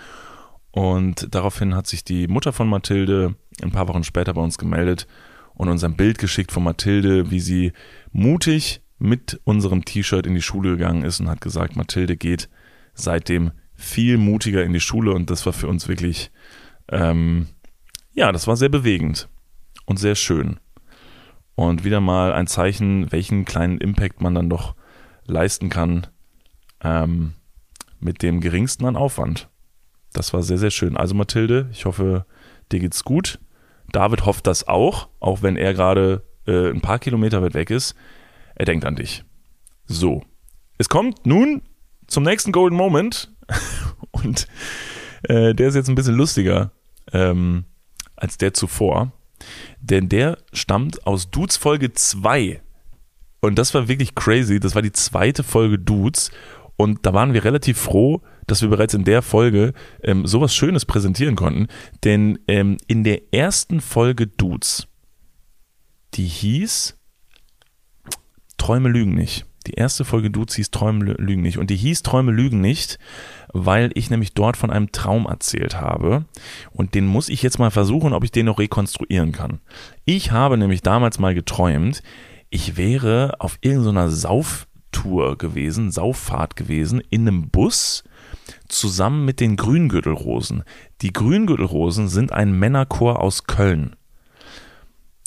Und daraufhin hat sich die Mutter von Mathilde ein paar Wochen später bei uns gemeldet und uns ein Bild geschickt von Mathilde, wie sie mutig mit unserem T-Shirt in die Schule gegangen ist und hat gesagt, Mathilde geht seitdem viel mutiger in die Schule und das war für uns wirklich, ähm, ja, das war sehr bewegend und sehr schön. Und wieder mal ein Zeichen, welchen kleinen Impact man dann doch leisten kann ähm, mit dem geringsten an Aufwand. Das war sehr, sehr schön. Also Mathilde, ich hoffe, dir geht's gut. David hofft das auch, auch wenn er gerade äh, ein paar Kilometer weit weg ist. Er denkt an dich. So. Es kommt nun zum nächsten Golden Moment. [laughs] Und äh, der ist jetzt ein bisschen lustiger ähm, als der zuvor. Denn der stammt aus Dudes Folge 2. Und das war wirklich crazy. Das war die zweite Folge Dudes. Und da waren wir relativ froh, dass wir bereits in der Folge ähm, sowas Schönes präsentieren konnten. Denn ähm, in der ersten Folge Dudes, die hieß Träume lügen nicht. Die erste Folge Dudes hieß Träume lügen nicht. Und die hieß Träume lügen nicht, weil ich nämlich dort von einem Traum erzählt habe. Und den muss ich jetzt mal versuchen, ob ich den noch rekonstruieren kann. Ich habe nämlich damals mal geträumt, ich wäre auf irgendeiner Sauftour gewesen, Sauffahrt gewesen, in einem Bus zusammen mit den Grüngürtelrosen. Die Grüngürtelrosen sind ein Männerchor aus Köln.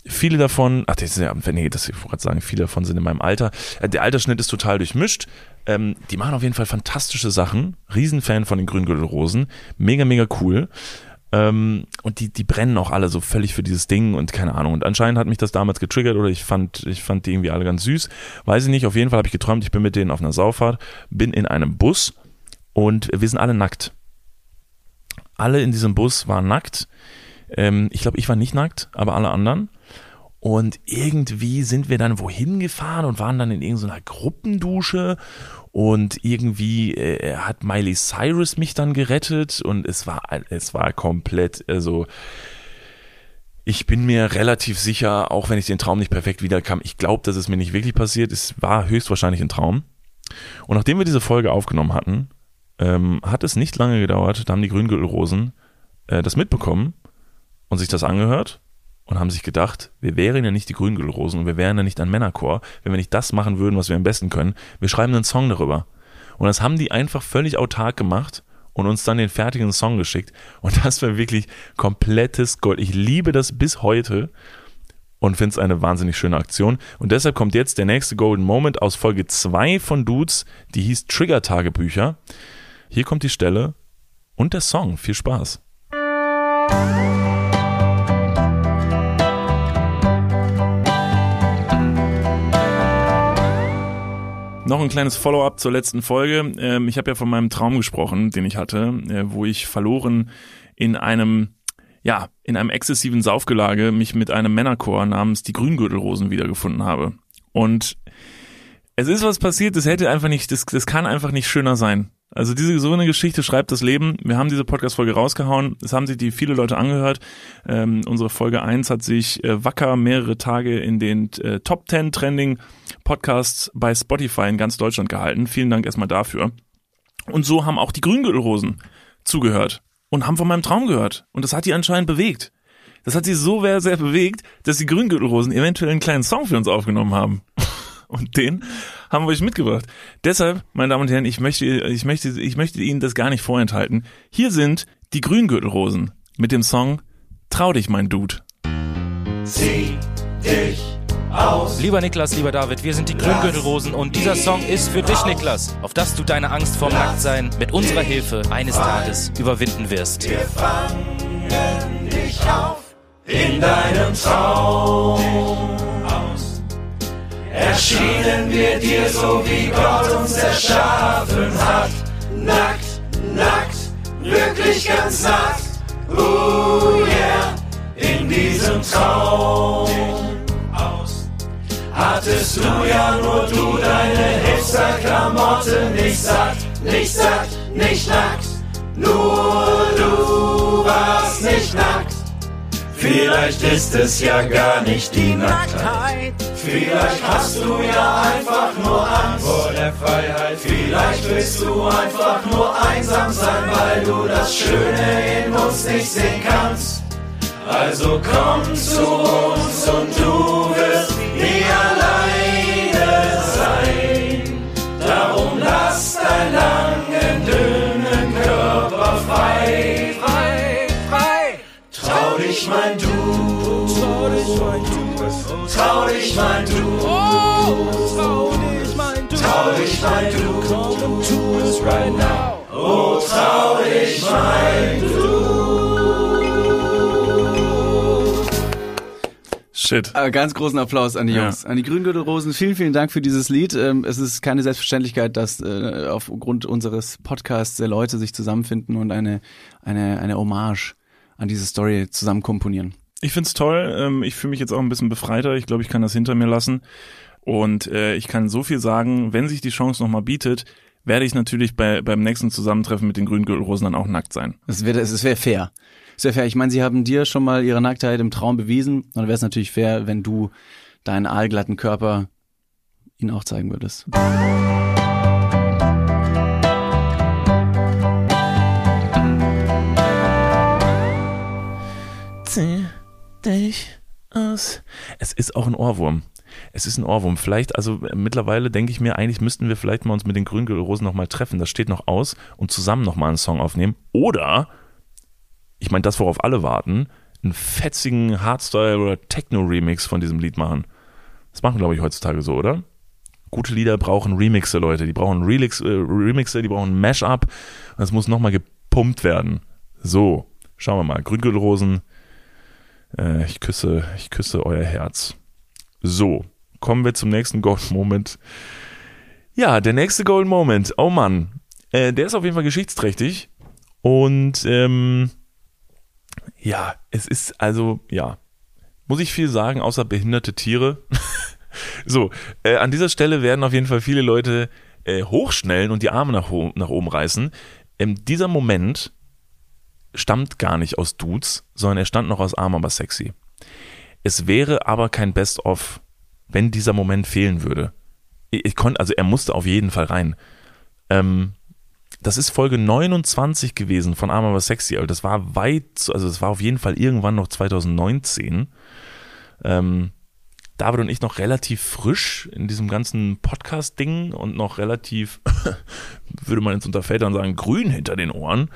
Viele davon, ach, das ist ja, nee, das ich gerade sagen, viele davon sind in meinem Alter. Äh, der Altersschnitt ist total durchmischt. Ähm, die machen auf jeden Fall fantastische Sachen. Riesenfan von den Grüngürtelrosen. Mega, mega cool. Ähm, und die, die brennen auch alle so völlig für dieses Ding und keine Ahnung. Und anscheinend hat mich das damals getriggert oder ich fand, ich fand die irgendwie alle ganz süß. Weiß ich nicht. Auf jeden Fall habe ich geträumt, ich bin mit denen auf einer Sauffahrt, bin in einem Bus und wir sind alle nackt. Alle in diesem Bus waren nackt. Ähm, ich glaube, ich war nicht nackt, aber alle anderen. Und irgendwie sind wir dann wohin gefahren und waren dann in irgendeiner Gruppendusche und irgendwie äh, hat Miley Cyrus mich dann gerettet und es war es war komplett also ich bin mir relativ sicher, auch wenn ich den Traum nicht perfekt wiederkam, ich glaube, dass es mir nicht wirklich passiert. Es war höchstwahrscheinlich ein Traum. Und nachdem wir diese Folge aufgenommen hatten, ähm, hat es nicht lange gedauert, da haben die Grüngürtelrosen äh, das mitbekommen und sich das angehört und haben sich gedacht, wir wären ja nicht die Grüngürtelrosen und wir wären ja nicht ein Männerchor, wenn wir nicht das machen würden, was wir am besten können. Wir schreiben einen Song darüber. Und das haben die einfach völlig autark gemacht und uns dann den fertigen Song geschickt. Und [laughs] das war wirklich komplettes Gold. Ich liebe das bis heute und finde es eine wahnsinnig schöne Aktion. Und deshalb kommt jetzt der nächste Golden Moment aus Folge 2 von Dudes, die hieß Trigger-Tagebücher. Hier kommt die Stelle und der Song. Viel Spaß. Noch ein kleines Follow-up zur letzten Folge. Ähm, ich habe ja von meinem Traum gesprochen, den ich hatte, äh, wo ich verloren in einem ja, in einem exzessiven Saufgelage mich mit einem Männerchor namens die Grüngürtelrosen wiedergefunden habe. Und es ist was passiert, das hätte einfach nicht, das, das kann einfach nicht schöner sein. Also diese so eine Geschichte schreibt das Leben. Wir haben diese Podcast-Folge rausgehauen. Es haben sich die viele Leute angehört. Ähm, unsere Folge 1 hat sich äh, wacker mehrere Tage in den äh, Top 10 Trending Podcasts bei Spotify in ganz Deutschland gehalten. Vielen Dank erstmal dafür. Und so haben auch die Grüngürtelrosen zugehört und haben von meinem Traum gehört. Und das hat die anscheinend bewegt. Das hat sie so sehr, sehr bewegt, dass die Grüngürtelrosen eventuell einen kleinen Song für uns aufgenommen haben. Und den haben wir euch mitgebracht. Deshalb, meine Damen und Herren, ich möchte, ich möchte, ich möchte Ihnen das gar nicht vorenthalten. Hier sind die Grüngürtelrosen mit dem Song Trau dich, mein Dude. Sieh dich aus. Lieber Niklas, lieber David, wir sind die Grüngürtelrosen und dieser Song ist für dich, Niklas, auf dass du deine Angst vorm Nacktsein mit unserer Hilfe eines Tages überwinden wirst. Wir fangen dich auf in deinem Traum. Erschienen wir dir so, wie Gott uns erschaffen hat. Nackt, nackt, wirklich ganz nackt. Oh yeah, in diesem Traum aus. Hattest du ja nur du deine Hipster-Klamotte nicht satt, nicht satt, nicht nackt, nur nicht nackt. Vielleicht ist es ja gar nicht die Nacktheit. Vielleicht hast du ja einfach nur Angst vor der Freiheit. Vielleicht willst du einfach nur einsam sein, weil du das Schöne in uns nicht sehen kannst. Also komm zu uns und du wirst nie alleine sein. Darum lass deinen langen, dünnen Körper frei, frei, frei. Trau dich, mein Du. Trau dich, mein Du. Trau dich, mein Du. Trau dich, mein Du. Trau dich, mein Du. Komm, tu es right now. Oh, trau dich, mein Du. Shit. Aber ganz großen Applaus an die Ja. Jungs. An die Grüngürtelrosen. Vielen, vielen Dank für dieses Lied. Ähm, Es ist keine Selbstverständlichkeit, dass äh, aufgrund unseres Podcasts äh, Leute sich zusammenfinden und eine, eine, eine Hommage an diese Story zusammen komponieren. Ich find's toll. Ähm, ich fühle mich jetzt auch ein bisschen befreiter. Ich glaube, ich kann das hinter mir lassen. Und äh, ich kann so viel sagen, wenn sich die Chance nochmal bietet, werde ich natürlich bei, beim nächsten Zusammentreffen mit den Grüngürtelrosen dann auch nackt sein. Es wäre es wäre fair. Es wäre fair. Ich meine, sie haben dir schon mal ihre Nacktheit im Traum bewiesen. Und dann wäre es natürlich fair, wenn du deinen aalglatten Körper ihnen auch zeigen würdest. Zieh dich aus. Es ist auch ein Ohrwurm. Es ist ein Ohrwurm. Vielleicht, also äh, mittlerweile denke ich mir, eigentlich müssten wir vielleicht mal uns mit den Grüngürtelrosen nochmal treffen. Das steht noch aus und zusammen nochmal einen Song aufnehmen. Oder, ich meine, das, worauf alle warten, einen fetzigen Hardstyle- oder Techno-Remix von diesem Lied machen. Das machen, glaube ich, heutzutage so, oder? Gute Lieder brauchen Remixe, Leute. Die brauchen Relix, äh, Remixe, die brauchen Mashup. Das muss nochmal gepumpt werden. So, schauen wir mal. Grüngürtelrosen, äh, ich küsse, ich küsse euer Herz. So, kommen wir zum nächsten Golden Moment. Ja, der nächste Golden Moment. Oh Mann, äh, der ist auf jeden Fall geschichtsträchtig. Und ähm, ja, es ist also, ja, muss ich viel sagen, außer behinderte Tiere. [laughs] so, äh, an dieser Stelle werden auf jeden Fall viele Leute äh, hochschnellen und die Arme nach, nach oben reißen. Ähm, dieser Moment stammt gar nicht aus Dudes, sondern er stammt noch aus Arm aber sexy. Es wäre aber kein Best-of, wenn dieser Moment fehlen würde. Ich, ich konnte, also er musste auf jeden Fall rein. Ähm, das ist Folge 29 gewesen von Arm aber sexy, aber das war weit, also es war auf jeden Fall irgendwann noch 2019. Ähm, David und ich noch relativ frisch in diesem ganzen Podcast-Ding und noch relativ, [laughs] würde man jetzt unter Vätern sagen, grün hinter den Ohren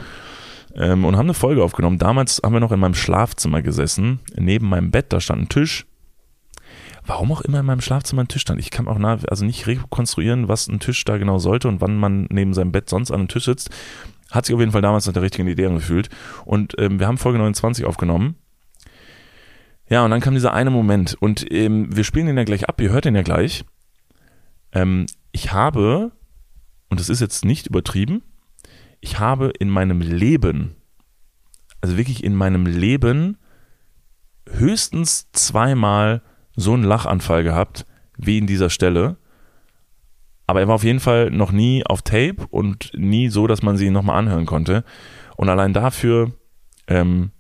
ähm, und haben eine Folge aufgenommen. Damals haben wir noch in meinem Schlafzimmer gesessen. Neben meinem Bett, da stand ein Tisch. Warum auch immer in meinem Schlafzimmer ein Tisch stand. Ich kann auch nah, also nicht rekonstruieren, was ein Tisch da genau sollte und wann man neben seinem Bett sonst an einem Tisch sitzt. Hat sich auf jeden Fall damals nach der richtigen Idee angefühlt. Und ähm, wir haben Folge 29 aufgenommen. Ja, und dann kam dieser eine Moment. Und ähm, wir spielen den ja gleich ab, ihr hört den ja gleich. Ähm, ich habe, und das ist jetzt nicht übertrieben, ich habe in meinem Leben, also wirklich in meinem Leben, höchstens zweimal so einen Lachanfall gehabt, wie in dieser Stelle. Aber er war auf jeden Fall noch nie auf Tape und nie so, dass man sie nochmal anhören konnte. Und allein dafür ähm,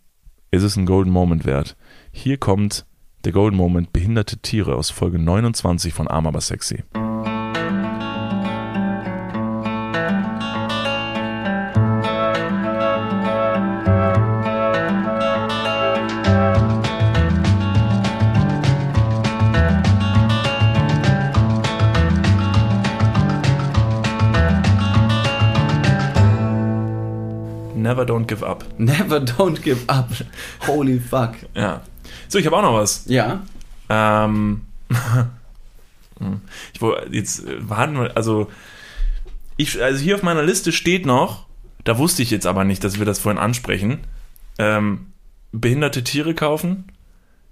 ist es ein Golden Moment wert. Hier kommt der Golden Moment Behinderte Tiere aus Folge 29 von Arm aber sexy. Don't give up. Never don't give up. Holy fuck. Ja. So, ich habe auch noch was. Ja. Ähm, [laughs] ich wollte jetzt äh, warten, wir- also ich, also hier auf meiner Liste steht noch, da wusste ich jetzt aber nicht, dass wir das vorhin ansprechen. Ähm, behinderte Tiere kaufen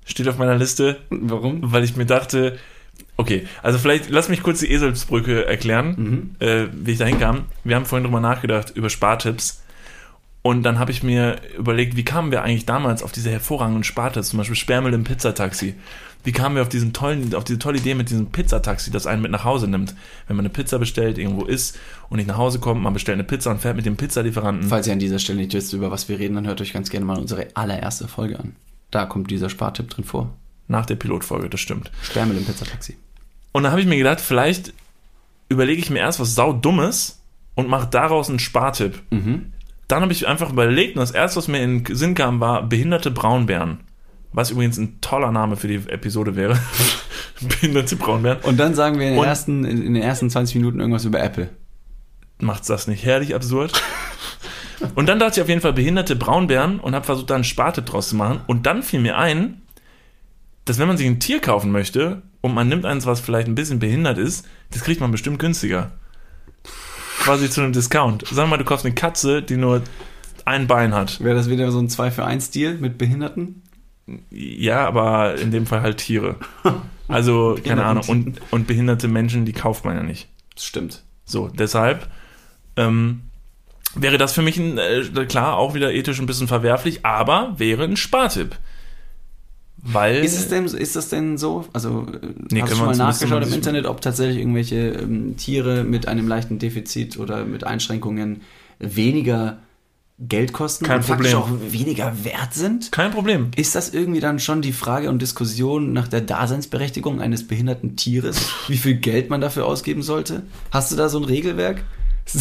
steht auf meiner Liste. Warum? Weil ich mir dachte, okay, also vielleicht lass mich kurz die Eselsbrücke erklären, äh, wie ich dahin kam. Wir haben vorhin drüber nachgedacht über Spartipps Und dann habe ich mir überlegt, wie kamen wir eigentlich damals auf diese hervorragenden Sparte, zum Beispiel Sperrmüll im Pizzataxi. Wie kamen wir auf diesen tollen, auf diese tolle Idee mit diesem Pizzataxi, das einen mit nach Hause nimmt? Wenn man eine Pizza bestellt, irgendwo isst und nicht nach Hause kommt, man bestellt eine Pizza und fährt mit dem Pizzalieferanten. Falls ihr an dieser Stelle nicht wisst, über was wir reden, dann hört euch ganz gerne mal unsere allererste Folge an. Da kommt dieser Spartipp drin vor. Nach der Pilotfolge, das stimmt. Sperrmüll im Pizzataxi. Und dann habe ich mir gedacht, vielleicht überlege ich mir erst was saudummes und mache daraus einen Spartipp. Mhm. Dann habe ich einfach überlegt und das erste, was mir in den Sinn kam, war behinderte Braunbären. Was übrigens ein toller Name für die Episode wäre. [laughs] behinderte Braunbären. Und dann sagen wir in den, Und- ersten, in den ersten 20 Minuten irgendwas über Apple. Macht's das nicht herrlich absurd? und dann dachte ich auf jeden Fall behinderte Braunbären und habe versucht, da einen Spartipp draus zu machen. Und dann fiel mir ein, dass wenn man sich ein Tier kaufen möchte und man nimmt eins, was vielleicht ein bisschen behindert ist, das kriegt man bestimmt günstiger. Quasi zu einem Discount. Sag mal, du kaufst eine Katze, die nur ein Bein hat. Wäre das wieder so ein 2 für 1 Deal mit Behinderten? Ja, aber in dem Fall halt Tiere. [laughs] Also, keine Ahnung. Und, und behinderte Menschen, die kauft man ja nicht. Das stimmt. So, deshalb ähm, wäre das für mich ein, äh, klar auch wieder ethisch ein bisschen verwerflich, aber wäre ein Spartipp. Weil. Ist es denn, ist das denn so? Also, äh, Nee, hast du schon mal nachgeschaut im Internet, ob tatsächlich irgendwelche ähm, Tiere mit einem leichten Defizit oder mit Einschränkungen weniger Geld kosten Kein und Problem. auch weniger wert sind? Kein Problem. Ist das irgendwie dann schon die Frage und Diskussion nach der Daseinsberechtigung eines behinderten Tieres? Wie viel Geld man dafür ausgeben sollte? Hast du da so ein Regelwerk? [laughs]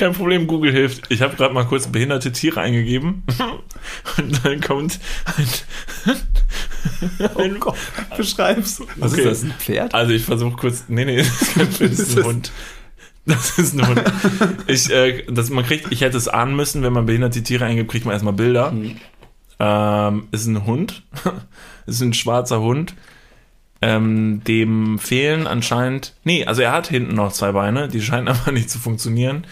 Kein Problem, Google hilft. Ich habe gerade mal kurz behinderte Tiere eingegeben [laughs] und dann kommt ein. ein [laughs] oh Gott, beschreib's. Was ist das, ein Pferd? Also ich versuche kurz. Nee, nee, [laughs] das ist kein Pferd, das ist ein Hund. Das ist ein Hund. Ich, äh, das, man kriegt, ich hätte es ahnen müssen, wenn man behinderte Tiere eingibt, kriegt man erstmal Bilder. Ähm, ist ein Hund. ist ein schwarzer Hund. Ähm, dem fehlen anscheinend. Nee, also er hat hinten noch zwei Beine, die [laughs] scheinen aber nicht zu funktionieren.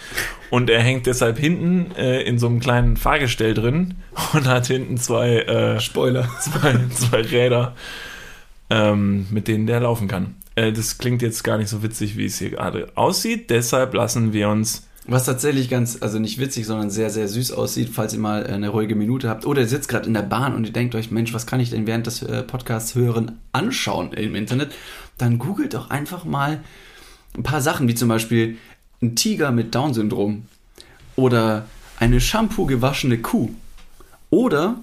Und er hängt deshalb hinten äh, in so einem kleinen Fahrgestell drin und hat hinten zwei äh, Spoiler. [laughs] Zwei, zwei Räder, ähm, mit denen der laufen kann. Äh, das klingt jetzt gar nicht so witzig, wie es hier gerade aussieht. Deshalb lassen wir uns Was tatsächlich ganz, also nicht witzig, sondern sehr, sehr süß aussieht, falls ihr mal eine ruhige Minute habt. Oder ihr sitzt gerade in der Bahn und ihr denkt euch, Mensch, was kann ich denn während des äh, Podcasts hören anschauen im Internet? Dann googelt doch einfach mal ein paar Sachen, wie zum Beispiel ein Tiger mit Down-Syndrom oder eine Shampoo gewaschene Kuh oder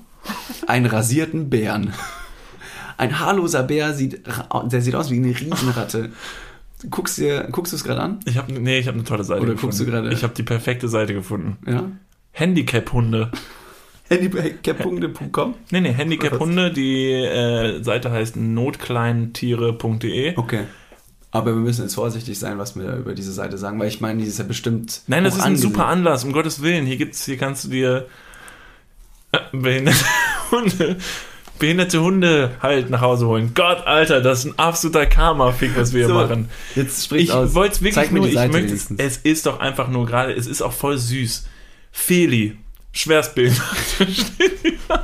einen rasierten Bären. [laughs] Ein haarloser Bär sieht, der sieht aus wie eine Riesenratte. Guckst dir, guckst du es gerade an? Ich habe nee, ich habe eine tolle Seite Oder gefunden. guckst du gerade- Ich habe die perfekte Seite gefunden. Ja. Handicap-Hunde. [laughs] Handicap-Hunde.com? Nee, nee, Handicap-Hunde. Die äh, Seite heißt notkleintiere.de. Okay. Aber wir müssen jetzt vorsichtig sein, was wir über diese Seite sagen, weil ich meine, die ist ja bestimmt. Nein, das ist ein angesehen. super Anlass, um Gottes Willen. Hier gibt's, hier kannst du dir äh, behinderte [laughs] Hunde, behinderte Hunde halt nach Hause holen. Gott, Alter, das ist ein absoluter Karma-Fick, was wir hier So, machen. jetzt spricht ich aus. wollte es wirklich nur, ich möchte, es ist doch einfach nur gerade, es ist auch voll süß. Feli, schwerstbehindert. Hier. [laughs]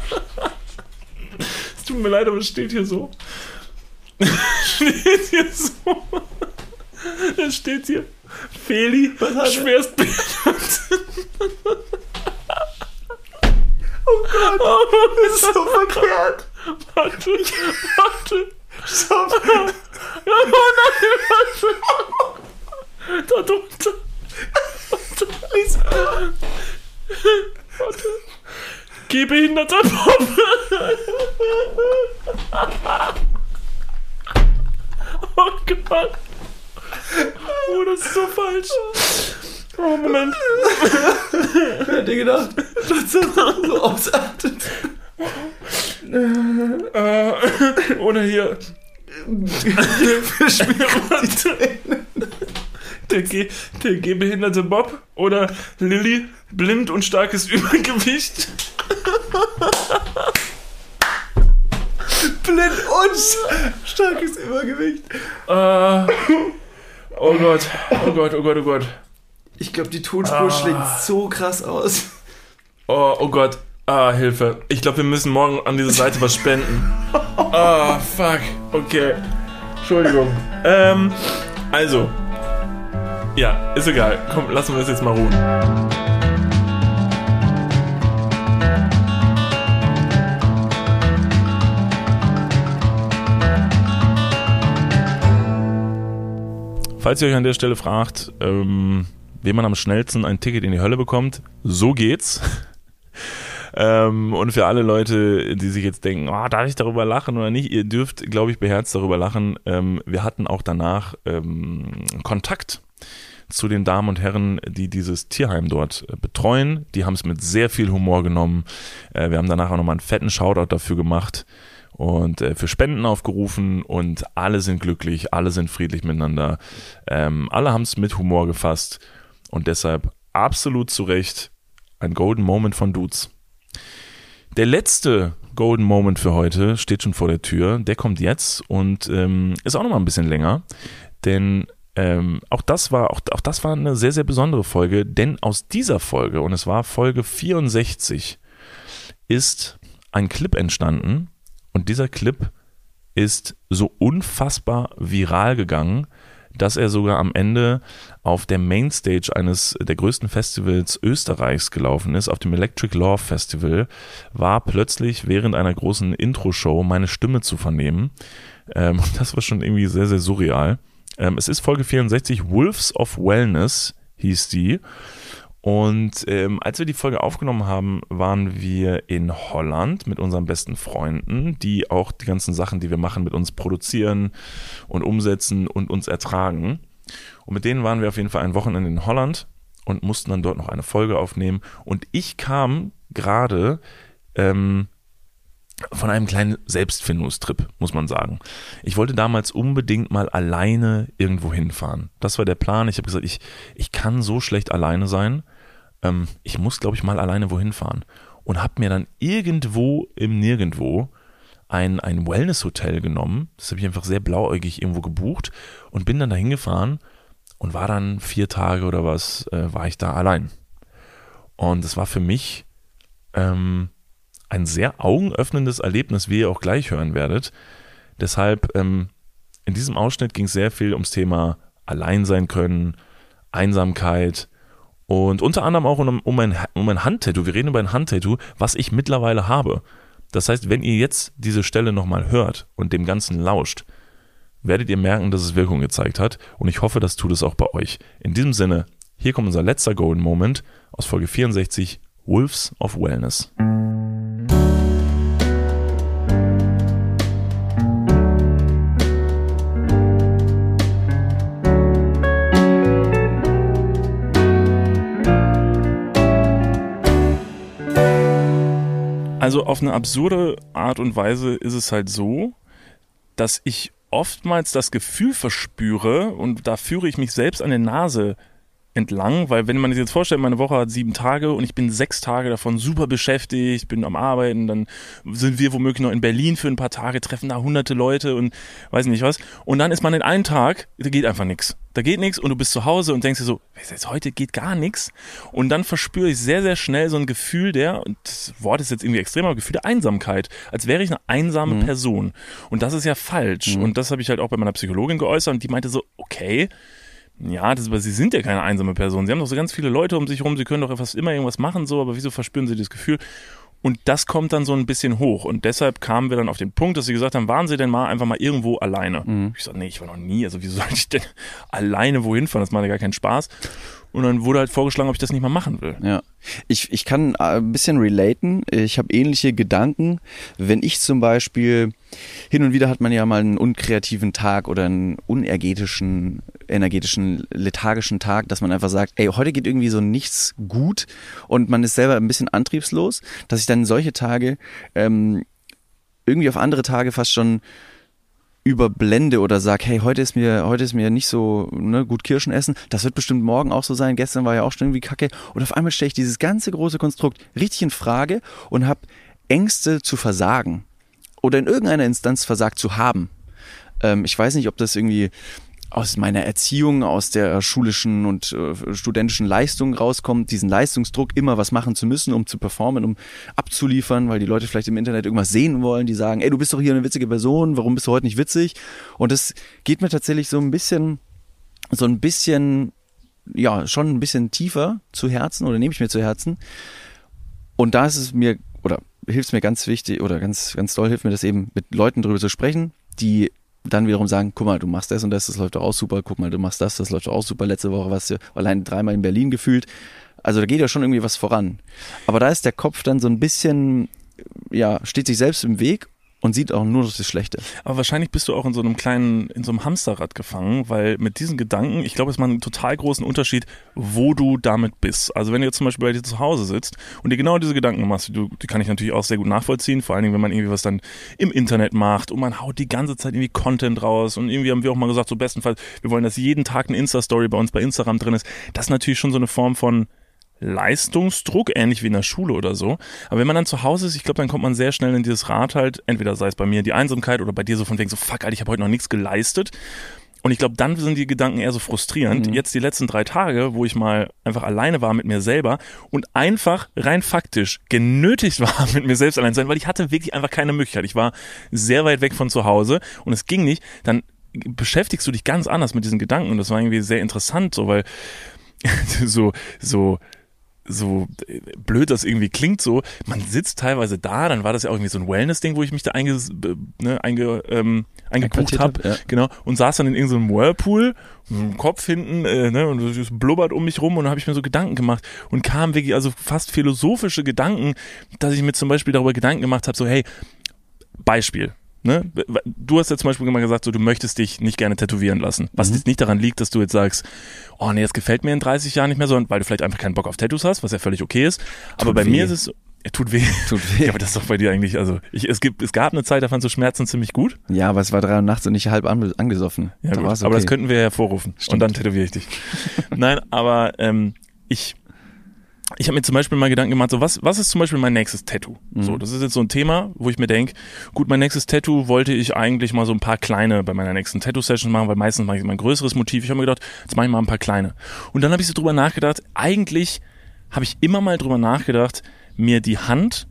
es tut mir leid, aber es steht hier so. steht hier so. Es steht hier. Feli, schwerstbehindert. [laughs] Oh Gott, das ist so verkehrt. Warte, warte. Stopp. Oh nein, warte. Da drunter. Warte. Lies Warte. Gehbehinderter Bob. Oh Gott. Oh, das ist so falsch. Oh, Moment. Wer hätte gedacht, dass das so ausartet? Äh, oder hier. [laughs] der, Geh, der gehbehinderte Bob oder Lilly, blind und starkes Übergewicht. Blind und starkes Übergewicht. Äh, oh Gott, oh Gott, oh Gott, oh Gott. Ich glaube, die Tonspur ah. schlägt so krass aus. Oh, oh Gott. Ah, Hilfe. Ich glaube, wir müssen morgen an diese Seite was spenden. [laughs] Ah, oh, fuck. Okay. Entschuldigung. ähm, also. Ja, ist egal. Komm, lassen wir es jetzt mal ruhen. Falls ihr euch an der Stelle fragt, ähm, wie man am schnellsten ein Ticket in die Hölle bekommt, so geht's. [laughs] Ähm, und für alle Leute, die sich jetzt denken, oh, darf ich darüber lachen oder nicht, ihr dürft, glaube ich, beherzt darüber lachen. Ähm, wir hatten auch danach ähm, Kontakt zu den Damen und Herren, die dieses Tierheim dort äh, betreuen. Die haben es mit sehr viel Humor genommen. Äh, wir haben danach auch nochmal einen fetten Shoutout dafür gemacht und äh, für Spenden aufgerufen und alle sind glücklich, alle sind friedlich miteinander. Ähm, alle haben es mit Humor gefasst und deshalb absolut zu Recht ein Golden Moment von Dudes. Der letzte Golden Moment für heute steht schon vor der Tür. Der kommt jetzt und ähm, ist auch noch mal ein bisschen länger, denn ähm, auch das war auch, auch das war eine sehr sehr besondere Folge, denn aus dieser Folge und es war Folge 64 ist ein Clip entstanden und dieser Clip ist so unfassbar viral gegangen, dass er sogar am Ende auf der Mainstage eines der größten Festivals Österreichs gelaufen ist, auf dem Electric Love Festival, war plötzlich während einer großen Intro-Show meine Stimme zu vernehmen. Ähm, das war schon irgendwie sehr, sehr surreal. Ähm, es ist Folge 64, Wolves of Wellness hieß die. Und ähm, als wir die Folge aufgenommen haben, waren wir in Holland mit unseren besten Freunden, die auch die ganzen Sachen, die wir machen, mit uns produzieren und umsetzen und uns ertragen. Und mit denen waren wir auf jeden Fall ein Wochenende in Holland und mussten dann dort noch eine Folge aufnehmen. Und ich kam gerade ähm, von einem kleinen Selbstfindungstrip, muss man sagen. Ich wollte damals unbedingt mal alleine irgendwo hinfahren. Das war der Plan. Ich habe gesagt, ich, ich kann so schlecht alleine sein. Ähm, ich muss, glaube ich, mal alleine wohin fahren. Und habe mir dann irgendwo im Nirgendwo ein, ein Wellness-Hotel genommen. Das habe ich einfach sehr blauäugig irgendwo gebucht und bin dann dahin gefahren und war dann vier Tage oder was, äh, war ich da allein. Und das war für mich ähm, ein sehr augenöffnendes Erlebnis, wie ihr auch gleich hören werdet. Deshalb ähm, in diesem Ausschnitt ging es sehr viel ums Thema Allein sein können, Einsamkeit und unter anderem auch um, um ein, um ein Handtattoo. Wir reden über ein Handtattoo, was ich mittlerweile habe. Das heißt, wenn ihr jetzt diese Stelle nochmal hört und dem Ganzen lauscht, werdet ihr merken, dass es Wirkung gezeigt hat. Und ich hoffe, das tut es auch bei euch. In diesem Sinne, hier kommt unser letzter Golden Moment aus Folge 64, Wolves of Wellness. Also auf eine absurde Art und Weise ist es halt so, dass ich oftmals das Gefühl verspüre und da führe ich mich selbst an der Nase entlang, weil wenn man sich jetzt vorstellt, meine Woche hat sieben Tage und ich bin sechs Tage davon super beschäftigt, bin am Arbeiten, dann sind wir womöglich noch in Berlin für ein paar Tage, treffen da hunderte Leute und weiß nicht was. Und dann ist man in einem Tag, da geht einfach nichts. Da geht nichts und du bist zu Hause und denkst dir so, jetzt heute geht gar nichts. Und dann verspüre ich sehr, sehr schnell so ein Gefühl der, und das Wort ist jetzt irgendwie extremer, Gefühl der Einsamkeit, als wäre ich eine einsame mhm. Person. Und das ist ja falsch. Mhm. Und das habe ich halt auch bei meiner Psychologin geäußert und die meinte so, okay, ja, das, aber sie sind ja keine einsame Person. Sie haben doch so ganz viele Leute um sich herum, sie können doch fast immer irgendwas machen, so, aber wieso verspüren sie das Gefühl? Und das kommt dann so ein bisschen hoch. Und deshalb kamen wir dann auf den Punkt, dass sie gesagt haben, waren sie denn mal einfach mal irgendwo alleine? Mhm. Ich sag, nee, ich war noch nie. Also wieso sollte ich denn [laughs] alleine wohin fahren? Das macht ja gar keinen Spaß. Und dann wurde halt vorgeschlagen, ob ich das nicht mal machen will. Ja. Ich, ich kann äh, ein bisschen relaten. Ich habe ähnliche Gedanken. Wenn ich zum Beispiel, hin und wieder hat man ja mal einen unkreativen Tag oder einen unergetischen, energetischen, lethargischen Tag, dass man einfach sagt, ey, heute geht irgendwie so nichts gut und man ist selber ein bisschen antriebslos, dass ich dann solche Tage ähm, irgendwie auf andere Tage fast schon überblende oder sag, hey, heute ist mir, heute ist mir nicht so ne, gut Kirschen essen, das wird bestimmt morgen auch so sein, gestern war ja auch schon irgendwie kacke. Und auf einmal stelle ich dieses ganze große Konstrukt richtig in Frage und habe Ängste zu versagen oder in irgendeiner Instanz versagt zu haben. Ähm, ich weiß nicht, ob das irgendwie aus meiner Erziehung, aus der schulischen und äh, studentischen Leistung rauskommt, diesen Leistungsdruck, immer was machen zu müssen, um zu performen, um abzuliefern, weil die Leute vielleicht im Internet irgendwas sehen wollen, die sagen, ey, du bist doch hier eine witzige Person, warum bist du heute nicht witzig? Und das geht mir tatsächlich so ein bisschen, so ein bisschen, ja, schon ein bisschen tiefer zu Herzen oder nehme ich mir zu Herzen. Und da ist es mir, oder hilft es mir ganz wichtig, oder ganz, ganz doll hilft mir das eben, mit Leuten darüber zu sprechen, die dann wiederum sagen, guck mal, du machst das und das, das läuft auch super, guck mal, du machst das, das läuft auch super. Letzte Woche warst du allein dreimal in Berlin gefühlt. Also da geht ja schon irgendwie was voran. Aber da ist der Kopf dann so ein bisschen, ja, steht sich selbst im Weg und sieht auch nur das Schlechte. Aber wahrscheinlich bist du auch in so einem kleinen, in so einem Hamsterrad gefangen, weil mit diesen Gedanken, ich glaube, es macht einen total großen Unterschied, wo du damit bist. Also wenn du jetzt zum Beispiel bei dir zu Hause sitzt und dir genau diese Gedanken machst, die, die kann ich natürlich auch sehr gut nachvollziehen, vor allen Dingen, wenn man irgendwie was dann im Internet macht und man haut die ganze Zeit irgendwie Content raus und irgendwie haben wir auch mal gesagt, so bestenfalls, wir wollen, dass jeden Tag eine Insta-Story bei uns bei Instagram drin ist. Das ist natürlich schon so eine Form von Leistungsdruck, ähnlich wie in der Schule oder so. Aber wenn man dann zu Hause ist, ich glaube, dann kommt man sehr schnell in dieses Rad halt, entweder sei es bei mir die Einsamkeit oder bei dir so von wegen so, fuck, Alter, ich habe heute noch nichts geleistet. Und ich glaube, dann sind die Gedanken eher so frustrierend. Mhm. Jetzt die letzten drei Tage, wo ich mal einfach alleine war mit mir selber und einfach rein faktisch genötigt [laughs] war, mit mir selbst allein zu sein, weil ich hatte wirklich einfach keine Möglichkeit. Ich war sehr weit weg von zu Hause und es ging nicht. Dann beschäftigst du dich ganz anders mit diesen Gedanken und das war irgendwie sehr interessant, so weil [laughs] so so so blöd das irgendwie klingt so, man sitzt teilweise da, dann war das ja auch irgendwie so ein Wellness-Ding, wo ich mich da einge, ne, einge, ähm, eingebucht habe, hab, ja. genau, und saß dann in irgendeinem Whirlpool, Kopf hinten, äh, ne, und es blubbert um mich rum und dann habe ich mir so Gedanken gemacht und kam wirklich, also fast philosophische Gedanken, dass ich mir zum Beispiel darüber Gedanken gemacht habe, so hey, Beispiel, Ne? Du hast ja zum Beispiel immer gesagt, so, du möchtest dich nicht gerne tätowieren lassen. Was Mhm. jetzt nicht daran liegt, dass du jetzt sagst, oh nee, das gefällt mir in 30 Jahren nicht mehr, sondern weil du vielleicht einfach keinen Bock auf Tattoos hast, was ja völlig okay ist. Aber Tut bei weh. mir ist es ja, tut weh. Tut [laughs] weh. Ja, aber das ist doch bei dir eigentlich, also ich, es gibt, es gab eine Zeit, da fandst du Schmerzen ziemlich gut. Ja, aber es war drei Uhr nachts und nicht halb ange- angesoffen. Ja, Da war's aber das okay. könnten wir ja hervorrufen. Und Stimmt. dann tätowiere ich dich. [laughs] Nein, aber ähm, ich, ich habe mir zum Beispiel mal Gedanken gemacht, so was, was ist zum Beispiel mein nächstes Tattoo? Mhm. So, das ist jetzt so ein Thema, wo ich mir denke, gut, mein nächstes Tattoo wollte ich eigentlich mal so ein paar kleine bei meiner nächsten Tattoo-Session machen, weil meistens mache ich immer ein größeres Motiv. Ich habe mir gedacht, jetzt mache ich mal ein paar kleine. Und dann habe ich so drüber nachgedacht, eigentlich habe ich immer mal drüber nachgedacht, mir die Hand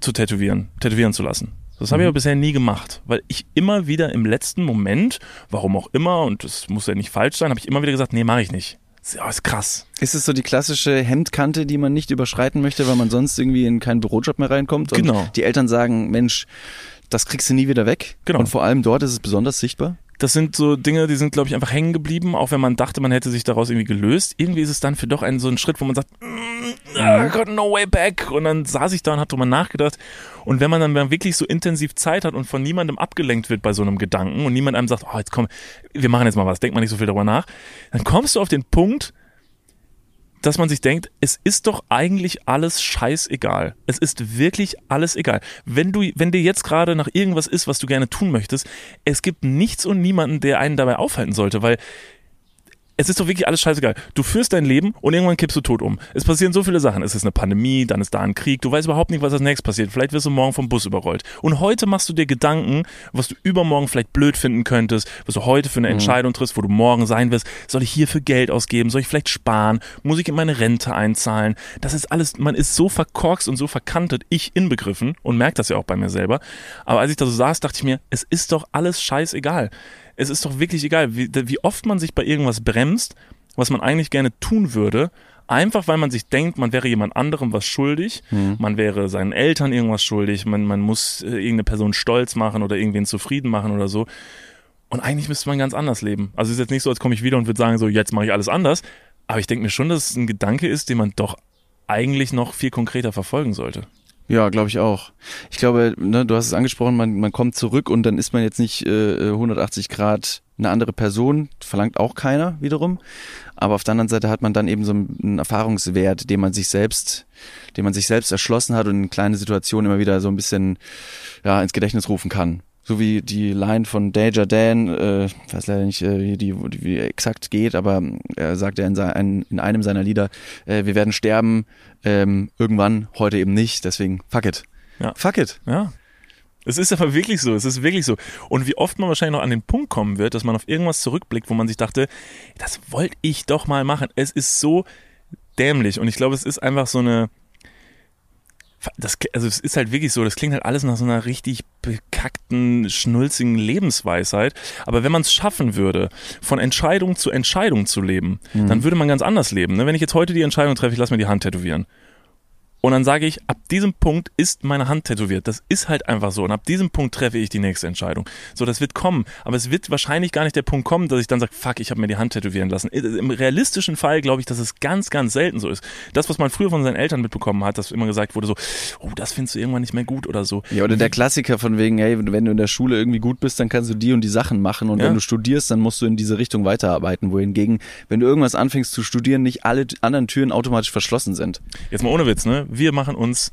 zu tätowieren, tätowieren zu lassen. Das habe ich Mhm. aber bisher nie gemacht, weil ich immer wieder im letzten Moment, warum auch immer, und das muss ja nicht falsch sein, habe ich immer wieder gesagt, nee, mache ich nicht. Das ist- oh, ist krass. Ist es so die klassische Hemdkante, die man nicht überschreiten möchte, weil man sonst irgendwie in keinen Bürojob mehr reinkommt? Und Genau. Die Eltern sagen, Mensch, das kriegst du nie wieder weg. Genau. Und vor allem dort ist es besonders sichtbar. Das sind so Dinge, die sind, glaube ich, einfach hängen geblieben, auch wenn man dachte, man hätte sich daraus irgendwie gelöst. Irgendwie ist es dann für doch ein, so ein Schritt, wo man sagt, mm, ah, got no way back. Und dann saß ich da und hab drüber nachgedacht. Und wenn man dann wirklich so intensiv Zeit hat und von niemandem abgelenkt wird bei so einem Gedanken und niemand einem sagt, oh, jetzt komm, wir machen jetzt mal was, denk mal nicht so viel darüber nach, dann kommst du auf den Punkt, dass man sich denkt, es ist doch eigentlich alles scheißegal. Es ist wirklich alles egal. Wenn du, wenn dir jetzt gerade nach irgendwas ist, was du gerne tun möchtest, es gibt nichts und niemanden, der einen dabei aufhalten sollte, weil es ist doch wirklich alles scheißegal. Du führst dein Leben und irgendwann kippst du tot um. Es passieren so viele Sachen. Es ist eine Pandemie, dann ist da ein Krieg. Du weißt überhaupt nicht, was als nächstes passiert. Vielleicht wirst du morgen vom Bus überrollt. Und heute machst du dir Gedanken, was du übermorgen vielleicht blöd finden könntest, was du heute für eine Mhm. Entscheidung triffst, wo du morgen sein wirst. Soll ich hierfür Geld ausgeben? Soll ich vielleicht sparen? Muss ich in meine Rente einzahlen? Das ist alles, man ist so verkorkst und so verkantet, ich inbegriffen und merke das ja auch bei mir selber. Aber als ich da so saß, dachte ich mir, es ist doch alles scheißegal. Es ist doch wirklich egal, wie, wie oft man sich bei irgendwas bremst, was man eigentlich gerne tun würde, einfach weil man sich denkt, man wäre jemand anderem was schuldig, Mhm. man wäre seinen Eltern irgendwas schuldig, man, man muss äh, irgendeine Person stolz machen oder irgendwen zufrieden machen oder so. Und eigentlich müsste man ganz anders leben. Also es ist jetzt nicht so, als komme ich wieder und würde sagen, so jetzt mache ich alles anders. Aber ich denke mir schon, dass es ein Gedanke ist, den man doch eigentlich noch viel konkreter verfolgen sollte. Ja, glaube ich auch. Ich glaube, ne, du hast es angesprochen, man, man kommt zurück und dann ist man jetzt nicht äh, 180 Grad eine andere Person, verlangt auch keiner wiederum. Aber auf der anderen Seite hat man dann eben so einen Erfahrungswert, den man sich selbst, den man sich selbst erschlossen hat und in kleine Situationen immer wieder so ein bisschen ja, ins Gedächtnis rufen kann. So wie die Line von Danger Dan, äh, ich weiß leider nicht, äh, wie die, wie exakt geht, aber er sagt ja in, sein, in einem seiner Lieder, äh, wir werden sterben, ähm, irgendwann, heute eben nicht, deswegen fuck it. Ja. Fuck it. Ja. Es ist aber wirklich so, es ist wirklich so. Und wie oft man wahrscheinlich noch an den Punkt kommen wird, dass man auf irgendwas zurückblickt, wo man sich dachte, das wollte ich doch mal machen. Es ist so dämlich. Und ich glaube, es ist einfach so eine, das, also es ist halt wirklich so, das klingt halt alles nach so einer richtig bekackten, schnulzigen Lebensweisheit. Aber wenn man es schaffen würde, von Entscheidung zu Entscheidung zu leben, Mhm. dann würde man ganz anders leben. Ne? Wenn ich jetzt heute die Entscheidung treffe, ich lasse mir die Hand tätowieren. Und dann sage ich, ab diesem Punkt ist meine Hand tätowiert. Das ist halt einfach so. Und ab diesem Punkt treffe ich die nächste Entscheidung. So, das wird kommen. Aber es wird wahrscheinlich gar nicht der Punkt kommen, dass ich dann sage, fuck, ich habe mir die Hand tätowieren lassen. Im realistischen Fall glaube ich, dass es ganz, ganz selten so ist. Das, was man früher von seinen Eltern mitbekommen hat, dass immer gesagt wurde so, oh, das findest du irgendwann nicht mehr gut oder so. Ja, oder der Klassiker von wegen, hey, wenn du in der Schule irgendwie gut bist, dann kannst du die und die Sachen machen. Und Ja. wenn du studierst, dann musst du in diese Richtung weiterarbeiten. Wohingegen, wenn du irgendwas anfängst zu studieren, nicht alle anderen Türen automatisch verschlossen sind. Jetzt mal ohne Witz, ne? Wir machen uns,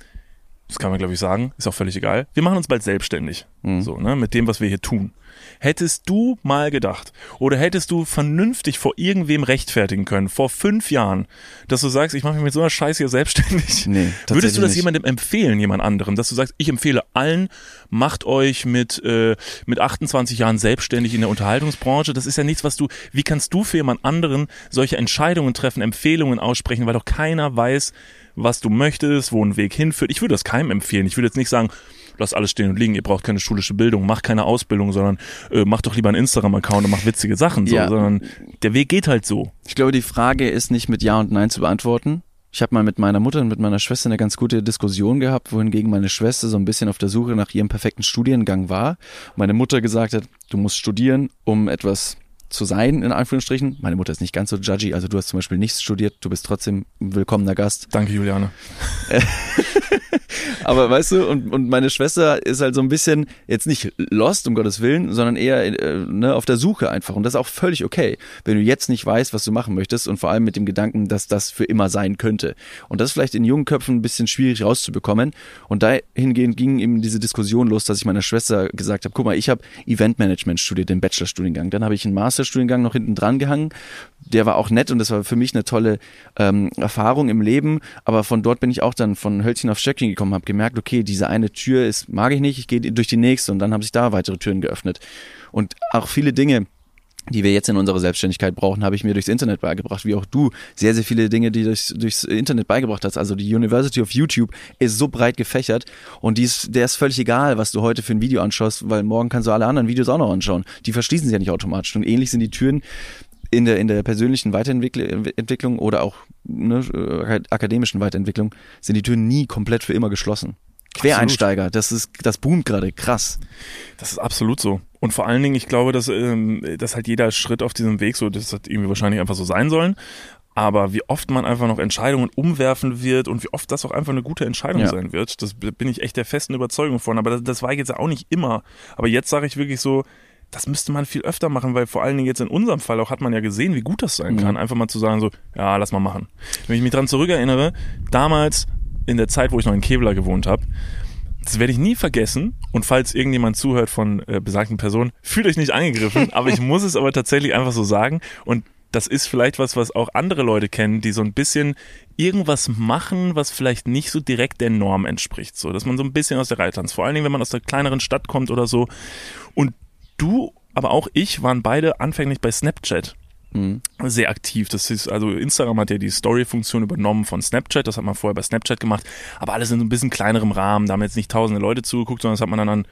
das kann man glaube ich sagen, ist auch völlig egal. Wir machen uns bald selbstständig. So, ne? Mit dem, was wir hier tun. Hättest du mal gedacht oder hättest du vernünftig vor irgendwem rechtfertigen können, vor fünf Jahren, dass du sagst, ich mache mich mit so einer Scheiße hier selbstständig? Nee, [laughs] Würdest du das nicht. jemandem empfehlen, jemand anderem, dass du sagst, ich empfehle allen, macht euch mit, äh, mit 28 Jahren selbstständig in der Unterhaltungsbranche? Das ist ja nichts, was du, wie kannst du für jemand anderen solche Entscheidungen treffen, Empfehlungen aussprechen, weil doch keiner weiß, was du möchtest, wo ein Weg hinführt. Ich würde das keinem empfehlen. Ich würde jetzt nicht sagen, lass alles stehen und liegen, ihr braucht keine schulische Bildung, macht keine Ausbildung, sondern äh, macht doch lieber einen Instagram-Account und macht witzige Sachen, so, Ja. sondern der Weg geht halt so. Ich glaube, die Frage ist nicht mit Ja und Nein zu beantworten. Ich habe mal mit meiner Mutter und mit meiner Schwester eine ganz gute Diskussion gehabt, wohingegen meine Schwester so ein bisschen auf der Suche nach ihrem perfekten Studiengang war. Meine Mutter gesagt hat, du musst studieren, um etwas zu sein, in Anführungsstrichen. Meine Mutter ist nicht ganz so judgy, also du hast zum Beispiel nichts studiert, du bist trotzdem ein willkommener Gast. Danke, Juliane. [laughs] Aber weißt du, und, und meine Schwester ist halt so ein bisschen jetzt nicht lost, um Gottes Willen, sondern eher äh, ne, auf der Suche einfach. Und das ist auch völlig okay, wenn du jetzt nicht weißt, was du machen möchtest und vor allem mit dem Gedanken, dass das für immer sein könnte. Und das ist vielleicht in jungen Köpfen ein bisschen schwierig rauszubekommen. Und dahingehend ging eben diese Diskussion los, dass ich meiner Schwester gesagt habe, guck mal, ich habe Eventmanagement studiert, den Bachelorstudiengang. Dann habe ich einen Masterstudiengang noch hinten dran gehangen. Der war auch nett und das war für mich eine tolle ähm, Erfahrung im Leben. Aber von dort bin ich auch dann von Hölzchen auf Stöckchen gekommen, habe gemerkt, okay, diese eine Tür ist, mag ich nicht, ich gehe durch die nächste und dann haben sich da weitere Türen geöffnet. Und auch viele Dinge, die wir jetzt in unserer Selbstständigkeit brauchen, habe ich mir durchs Internet beigebracht, wie auch du sehr, sehr viele Dinge, die durchs, durchs Internet beigebracht hast. Also die University of YouTube ist so breit gefächert und die ist, der ist völlig egal, was du heute für ein Video anschaust, weil morgen kannst du alle anderen Videos auch noch anschauen. Die verschließen sich ja nicht automatisch. Und ähnlich sind die Türen in der, in der persönlichen Weiterentwicklung oder auch ne, äh, akademischen Weiterentwicklung sind die Türen nie komplett für immer geschlossen. Quereinsteiger, das ist, das boomt gerade krass. Das ist absolut so. Und vor allen Dingen, ich glaube, dass, ähm, dass halt jeder Schritt auf diesem Weg so, das hat irgendwie wahrscheinlich einfach so sein sollen. Aber wie oft man einfach noch Entscheidungen umwerfen wird und wie oft das auch einfach eine gute Entscheidung Ja. sein wird, das bin ich echt der festen Überzeugung von. Aber das, das war jetzt auch nicht immer. Aber jetzt sage ich wirklich so, das müsste man viel öfter machen, weil vor allen Dingen jetzt in unserem Fall auch hat man ja gesehen, wie gut das sein kann. Einfach mal zu sagen so, ja, lass mal machen. Wenn ich mich dran zurückerinnere, damals in der Zeit, wo ich noch in Kevlar gewohnt habe, das werde ich nie vergessen. Und falls irgendjemand zuhört von äh, besagten Personen, fühlt euch nicht angegriffen, aber ich [laughs] muss es aber tatsächlich einfach so sagen. Und das ist vielleicht was, was auch andere Leute kennen, die so ein bisschen irgendwas machen, was vielleicht nicht so direkt der Norm entspricht. So, dass man so ein bisschen aus der Reihe tanzt. Vor allen Dingen, wenn man aus der kleineren Stadt kommt oder so. Du, aber auch ich, waren beide anfänglich bei Snapchat sehr aktiv. Das ist, also Instagram hat ja die Story-Funktion übernommen von Snapchat. Das hat man vorher bei Snapchat gemacht. Aber alles in so ein bisschen kleinerem Rahmen. Da haben jetzt nicht tausende Leute zugeguckt, sondern das hat man dann an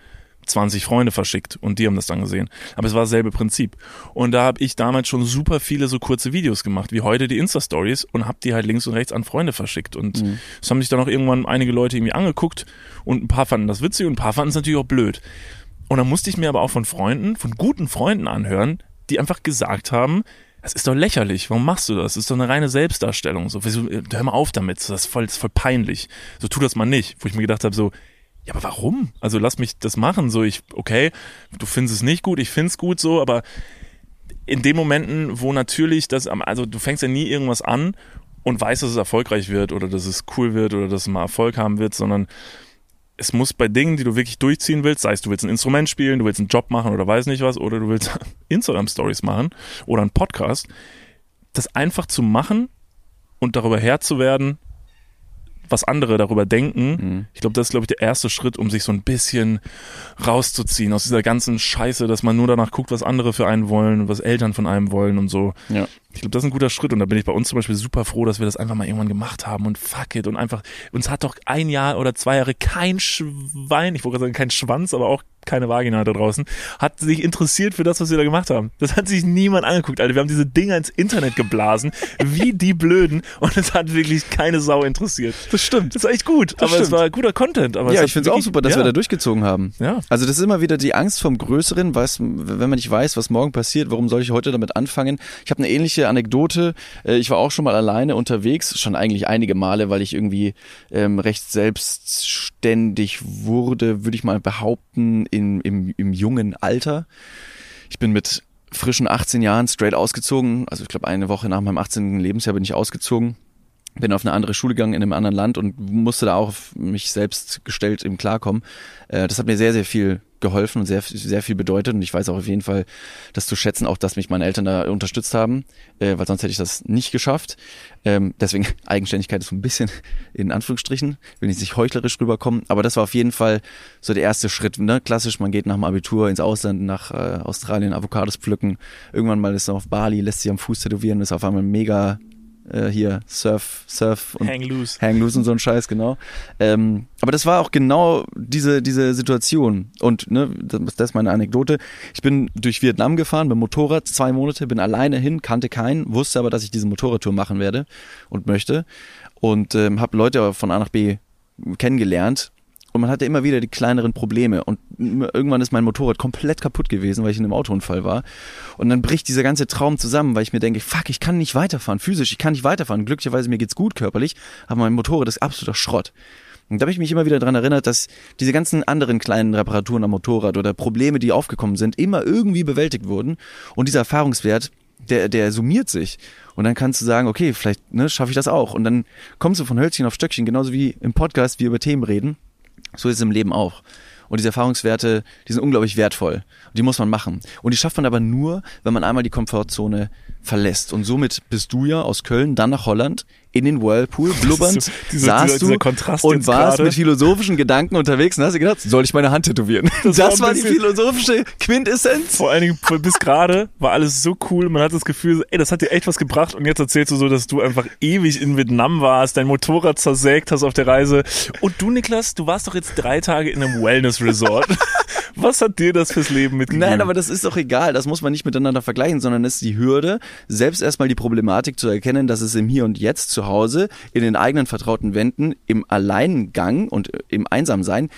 20 Freunde verschickt und die haben das dann gesehen. Aber es war dasselbe Prinzip. Und da habe ich damals schon super viele so kurze Videos gemacht, wie heute die Insta-Stories und habe die halt links und rechts an Freunde verschickt. Und Mhm. es haben sich dann auch irgendwann einige Leute irgendwie angeguckt und ein paar fanden das witzig und ein paar fanden es natürlich auch blöd. Und dann musste ich mir aber auch von Freunden, von guten Freunden anhören, die einfach gesagt haben, das ist doch lächerlich, warum machst du das? Das ist doch eine reine Selbstdarstellung. So, hör mal auf damit, das ist voll, das ist voll peinlich. So, tu das mal nicht. Wo ich mir gedacht habe, so, ja, aber warum? Also lass mich das machen. So, ich, okay, du findest es nicht gut, ich find's gut so, aber in den Momenten, wo natürlich das, also du fängst ja nie irgendwas an und weißt, dass es erfolgreich wird oder dass es cool wird oder dass es mal Erfolg haben wird, sondern es muss bei Dingen, die du wirklich durchziehen willst, sei es du willst ein Instrument spielen, du willst einen Job machen oder weiß nicht was, oder du willst [laughs] Instagram-Stories machen oder einen Podcast, das einfach zu machen und darüber Herr zu werden, was andere darüber denken. Ich glaube, das ist, glaube ich, der erste Schritt, um sich so ein bisschen rauszuziehen aus dieser ganzen Scheiße, dass man nur danach guckt, was andere für einen wollen, was Eltern von einem wollen und so. Ja. Ich glaube, das ist ein guter Schritt und da bin ich bei uns zum Beispiel super froh, dass wir das einfach mal irgendwann gemacht haben und fuck it und einfach, uns hat doch ein Jahr oder zwei Jahre kein Schwein, ich wollte gerade sagen kein Schwanz, aber auch keine Vagina da draußen, hat sich interessiert für das, was wir da gemacht haben. Das hat sich niemand angeguckt, Alter. Wir haben diese Dinger ins Internet geblasen, wie die Blöden und es hat wirklich keine Sau interessiert. Das stimmt. Das war echt gut, Das aber stimmt. es war guter Content. Aber ja, ich finde es auch super, dass ja. wir da durchgezogen haben. Ja. Also das ist immer wieder die Angst vom Größeren, weiß, wenn man nicht weiß, was morgen passiert, warum soll ich heute damit anfangen? Ich habe eine ähnliche Anekdote. Äh, Ich war auch schon mal alleine unterwegs, schon eigentlich einige Male, weil ich irgendwie ähm, recht selbstständig wurde, würde ich mal behaupten, in, im, im jungen Alter. Ich bin mit frischen 18 Jahren straight ausgezogen. Also ich glaube, eine Woche nach meinem 18. Lebensjahr bin ich ausgezogen bin auf eine andere Schule gegangen in einem anderen Land und musste da auch auf mich selbst gestellt im Klarkommen. Äh, das hat mir sehr, sehr viel geholfen und sehr, sehr viel bedeutet und ich weiß auch auf jeden Fall, das zu schätzen, auch dass mich meine Eltern da unterstützt haben, äh, weil sonst hätte ich das nicht geschafft. Ähm, deswegen [laughs] Eigenständigkeit ist so ein bisschen in Anführungsstrichen, will ich nicht heuchlerisch rüberkommen, aber das war auf jeden Fall so der erste Schritt. Ne? Klassisch, man geht nach dem Abitur ins Ausland, nach äh, Australien, Avocados pflücken, irgendwann mal ist man auf Bali, lässt sich am Fuß tätowieren, ist auf einmal mega äh, hier Surf, Surf und Hang loose. Hang loose und so ein Scheiß, genau. Ähm, aber das war auch genau diese, diese Situation. Und ne, das, das ist meine Anekdote. Ich bin durch Vietnam gefahren mit Motorrad, zwei Monate, bin alleine hin, kannte keinen, wusste aber, dass ich diese Motorradtour machen werde und möchte. Und ähm, habe Leute von A nach B kennengelernt. Und man hatte immer wieder die kleineren Probleme. Und irgendwann ist mein Motorrad komplett kaputt gewesen, weil ich in einem Autounfall war. Und dann bricht dieser ganze Traum zusammen, weil ich mir denke, fuck, ich kann nicht weiterfahren, physisch, ich kann nicht weiterfahren. Glücklicherweise mir geht's gut körperlich, aber mein Motorrad ist absoluter Schrott. Und da habe ich mich immer wieder dran erinnert, dass diese ganzen anderen kleinen Reparaturen am Motorrad oder Probleme, die aufgekommen sind, immer irgendwie bewältigt wurden. Und dieser Erfahrungswert, der, der summiert sich. Und dann kannst du sagen, okay, vielleicht ne, schaffe ich das auch. Und dann kommst du von Hölzchen auf Stöckchen, genauso wie im Podcast wir über Themen reden. So ist es im Leben auch. Und diese Erfahrungswerte, die sind unglaublich wertvoll. Und die muss man machen. Und die schafft man aber nur, wenn man einmal die Komfortzone verlässt. Und somit bist du ja aus Köln dann nach Holland in den Whirlpool [laughs] blubbernd, So, dieser- saßt dieser- du dieser Kontrast und warst gerade. mit philosophischen Gedanken unterwegs und hast dir gedacht, soll ich meine Hand tätowieren? Das, Das war war, die philosophische Quintessenz. Vor allen Dingen bis gerade war alles so cool. Man hat das Gefühl, ey, das hat dir echt was gebracht. Und jetzt erzählst du so, dass du einfach ewig in Vietnam warst, dein Motorrad zersägt hast auf der Reise. Und du, Niklas, du warst doch jetzt drei Tage in einem Wellness-Resort. [laughs] was hat dir das fürs Leben mitgegeben? Nein, aber das ist doch egal. Das muss man nicht miteinander vergleichen, sondern es ist die Hürde, selbst erstmal die Problematik zu erkennen, dass es im Hier und Jetzt zu Hause, in den eigenen vertrauten Wänden, im Alleingang und im Einsamsein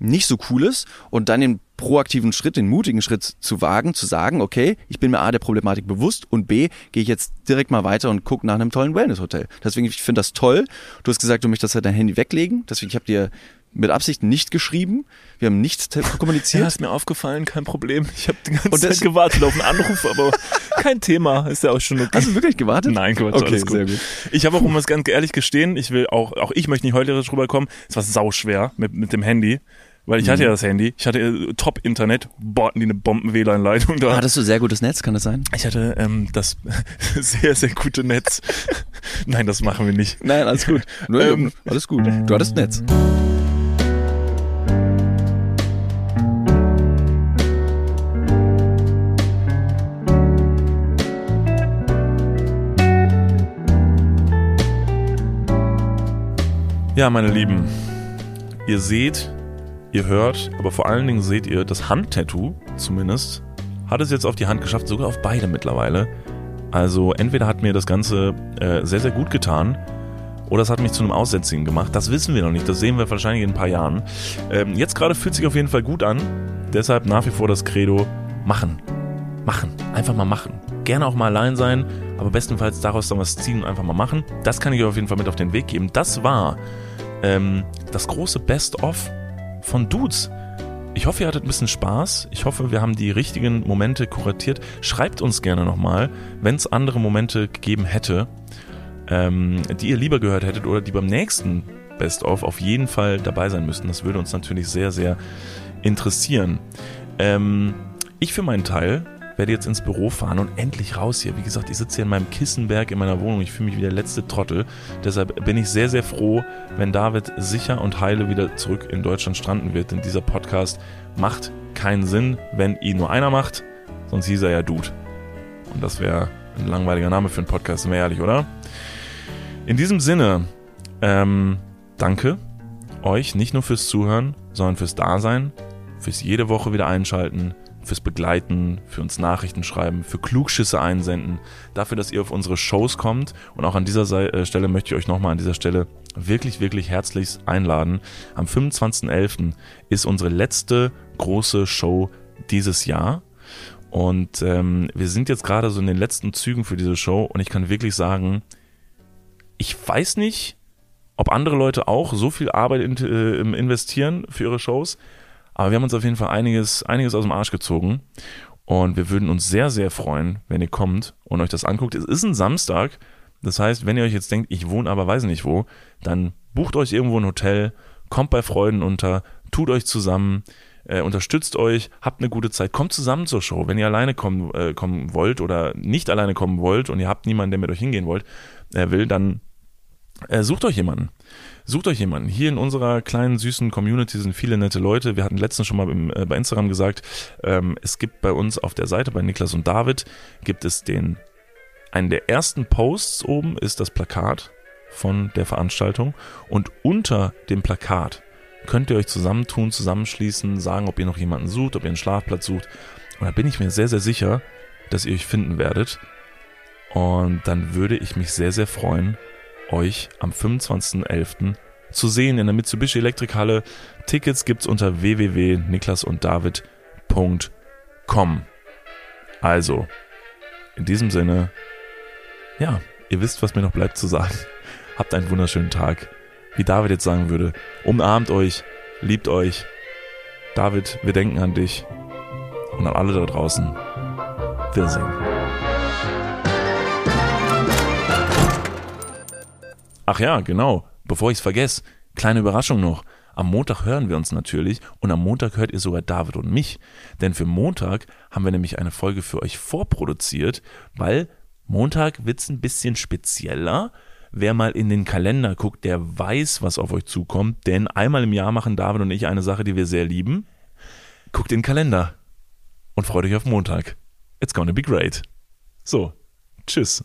nicht so cool ist und dann den proaktiven Schritt, den mutigen Schritt zu wagen, zu sagen, okay, ich bin mir A der Problematik bewusst und B, gehe ich jetzt direkt mal weiter und gucke nach einem tollen Wellness-Hotel. Deswegen, ich finde das toll. Du hast gesagt, du möchtest halt dein Handy weglegen. Deswegen, ich habe dir mit Absicht nicht geschrieben. Wir haben nicht te- kommuniziert. Ja, [laughs] ist mir aufgefallen, kein Problem. Ich habe die ganze Zeit gewartet auf einen Anruf, aber [laughs] kein Thema. Ist ja auch schon okay. Hast du wirklich gewartet? Nein, Quatsch, Okay, alles gut. sehr gut. Ich habe auch, um es ganz ehrlich gestehen, ich will auch, auch ich möchte nicht heuchlerisch rüberkommen. Es war sauschwer mit, mit dem Handy. Weil ich Mhm. hatte ja das Handy, ich hatte äh, Top-Internet, bohrten die eine Bomben-WLAN-Leitung da. Hattest du sehr gutes Netz, kann das sein? Ich hatte ähm, das [laughs] sehr, sehr gute Netz. Nein, das machen wir nicht. Nein, alles gut. Nur, Ähm, alles gut. Du hattest Netz. Ja, meine Lieben, ihr seht, ihr hört, aber vor allen Dingen seht ihr, das Handtattoo zumindest hat es jetzt auf die Hand geschafft, sogar auf beide mittlerweile. Also entweder hat mir das Ganze äh, sehr, sehr gut getan oder es hat mich zu einem Aussätzigen gemacht. Das wissen wir noch nicht, das sehen wir wahrscheinlich in ein paar Jahren. Ähm, jetzt gerade fühlt sich auf jeden Fall gut an, deshalb nach wie vor das Credo, machen, machen, einfach mal machen. Gerne auch mal allein sein, aber bestenfalls daraus dann was ziehen und einfach mal machen. Das kann ich euch auf jeden Fall mit auf den Weg geben. Das war ähm, das große Best-of von Dudes. Ich hoffe, ihr hattet ein bisschen Spaß. Ich hoffe, wir haben die richtigen Momente kuratiert. Schreibt uns gerne nochmal, wenn es andere Momente gegeben hätte, ähm, die ihr lieber gehört hättet oder die beim nächsten Best-of auf jeden Fall dabei sein müssten. Das würde uns natürlich sehr, sehr interessieren. Ähm, ich für meinen Teil werde jetzt ins Büro fahren und endlich raus hier. Wie gesagt, ich sitze hier in meinem Kissenberg in meiner Wohnung. Ich fühle mich wie der letzte Trottel. Deshalb bin ich sehr, sehr froh, wenn David sicher und heile wieder zurück in Deutschland stranden wird. Denn dieser Podcast macht keinen Sinn, wenn ihn nur einer macht. Sonst hieß er ja Dude. Und das wäre Ein langweiliger Name für einen Podcast, sind wir ehrlich, oder? In diesem Sinne, ähm, danke euch nicht nur fürs Zuhören, sondern fürs Dasein, fürs jede Woche wieder einschalten, fürs Begleiten, für uns Nachrichten schreiben, für Klugschüsse einsenden, dafür, dass ihr auf unsere Shows kommt. Und auch an dieser äh, Stelle möchte ich euch nochmal an dieser Stelle wirklich, wirklich herzlichst einladen. Am 25.11. ist unsere letzte große Show dieses Jahr. Und ähm, wir sind jetzt gerade so in den letzten Zügen für diese Show und ich kann wirklich sagen, ich weiß nicht, ob andere Leute auch so viel Arbeit in, äh, investieren für ihre Shows, aber wir haben uns auf jeden Fall einiges, einiges aus dem Arsch gezogen. Und wir würden uns sehr, sehr freuen, wenn ihr kommt und euch das anguckt. Es ist ein Samstag. Das heißt, wenn ihr euch jetzt denkt, ich wohne aber weiß nicht wo, dann bucht euch irgendwo ein Hotel, kommt bei Freunden unter, tut euch zusammen, äh, unterstützt euch, habt eine gute Zeit, kommt zusammen zur Show. Wenn ihr alleine kommen, äh, kommen wollt oder nicht alleine kommen wollt und ihr habt niemanden, der mit euch hingehen wollt, äh, will, dann äh, sucht euch jemanden. Sucht euch jemanden. Hier in unserer kleinen, süßen Community sind viele nette Leute. Wir hatten letztens schon mal im, äh, bei Instagram gesagt, ähm, es gibt bei uns auf der Seite, bei Niklas und David, gibt es den, einen der ersten Posts oben ist das Plakat von der Veranstaltung und unter dem Plakat könnt ihr euch zusammentun, zusammenschließen, sagen, ob ihr noch jemanden sucht, ob ihr einen Schlafplatz sucht. Und da bin ich mir sehr, sehr sicher, dass ihr euch finden werdet. Und dann würde ich mich sehr, sehr freuen, euch am 25.11. zu sehen in der Mitsubishi Elektrikhalle. Tickets gibt's unter www.niklasunddavid.com. Also, in diesem Sinne, ja, ihr wisst, was mir noch bleibt zu sagen. [laughs] Habt einen wunderschönen Tag. Wie David jetzt sagen würde, umarmt euch, liebt euch. David, wir denken an dich und an alle da draußen. Wir singen. Ach ja, genau. Bevor ich es vergesse, kleine Überraschung noch. Am Montag hören wir uns natürlich und am Montag hört ihr sogar David und mich. Denn für Montag haben wir nämlich eine Folge für euch vorproduziert, weil Montag wird's ein bisschen spezieller. Wer mal in den Kalender guckt, der weiß, was auf euch zukommt. Denn einmal im Jahr machen David und ich eine Sache, die wir sehr lieben. Guckt in den Kalender und freut euch auf Montag. It's gonna be great. So, tschüss.